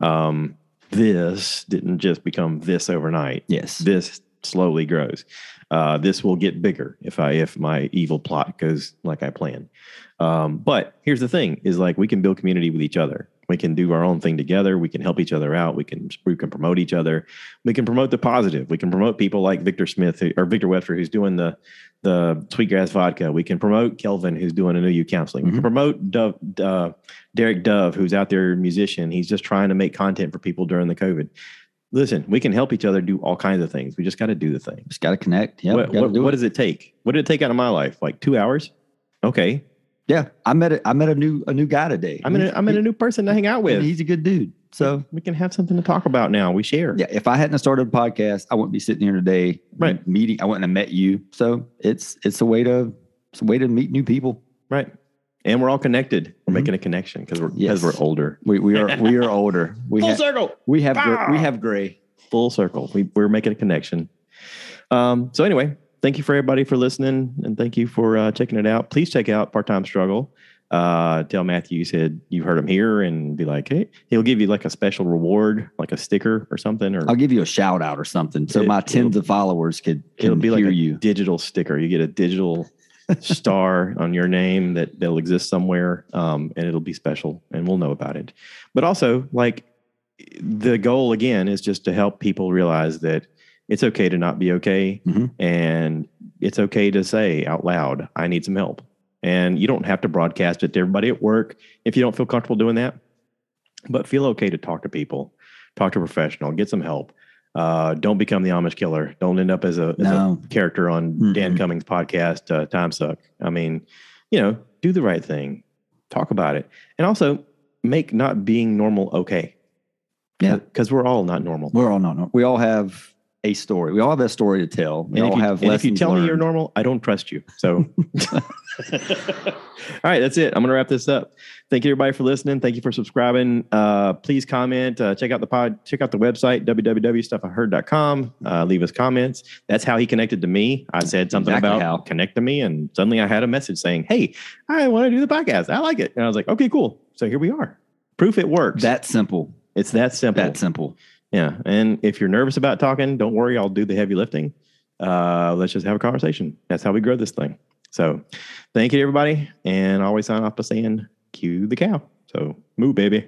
Um, this didn't just become this overnight. yes, This slowly grows. Uh, this will get bigger if I if my evil plot goes like I plan. Um, but here's the thing: is like we can build community with each other. We can do our own thing together. We can help each other out. We can we can promote each other. We can promote the positive. We can promote people like Victor Smith who, or Victor Webster, who's doing the the Sweetgrass vodka. We can promote Kelvin, who's doing a new you counseling. We can Mhm. promote Dove, uh, Derek Dove, who's out there musician. He's just trying to make content for people during the COVID. Listen, we can help each other do all kinds of things. We just got to do the thing. just got to connect. Yeah, what what, what does it take? What did it take out of my life? Like two hours? Okay, Yeah, I met a, I met a new a new guy today. I'm in a, I'm in a new person to hang out and with. he's a good dude. So we can have something to talk about now. We share. yeah, if I hadn't started a podcast, I wouldn't be sitting here today. Right. meeting. I wouldn't have met you. So it's it's a way to it's a way to meet new people. Right. And we're all connected. We're Mhm. making a connection because we're Yes. because we're older. We we are we are older. We Full have circle. we have gr- we have gray. Full circle. We, we're making a connection. Um, so anyway, thank you for everybody for listening and thank you for uh, checking it out. Please check out Part Time Struggle. uh, tell Matthew you said you heard him here and be like, hey, he'll give you like a special reward, like a sticker or something, or I'll give you a shout out or something, so It- my tens of followers could, it'll be like a you. digital sticker. You get a digital star on your name that they'll exist somewhere, um, and it'll be special, and we'll know about it. But also, like the goal again is just to help people realize that it's okay to not be okay, Mhm. and it's okay to say out loud, "I need some help." And you don't have to broadcast it to everybody at work if you don't feel comfortable doing that. But feel okay to talk to people, talk to a professional, get some help. Uh, don't become the Amish killer. Don't end up as a, as No. a character on Dan Mm-mm. Cummins' podcast, uh, Timesuck. I mean, you know, do the right thing, talk about it, and also make not being normal okay. Yeah. because we're all not normal. We're all not. Normal. We all have a story. We all have a story to tell. We and all if you, have if you tell me you're normal, I don't trust you. So, all right, that's it. I'm going to wrap this up. Thank you, everybody, for listening. Thank you for subscribing. Uh, please comment. Uh, check out the pod. Check out the website www.stuffiheard.com. Uh, leave us comments. That's how he connected to me. I said something Exactly about how. connect to me, and suddenly I had a message saying, "Hey, I want to do the podcast. I like it." And I was like, "Okay, cool." So here we are. Proof it works. that simple. it's that simple. That simple. Yeah. And if you're nervous about talking, don't worry. I'll do the heavy lifting. Uh, let's just have a conversation. That's how we grow this thing. So thank you, everybody. And always sign off by saying, cue the cow. So move, baby.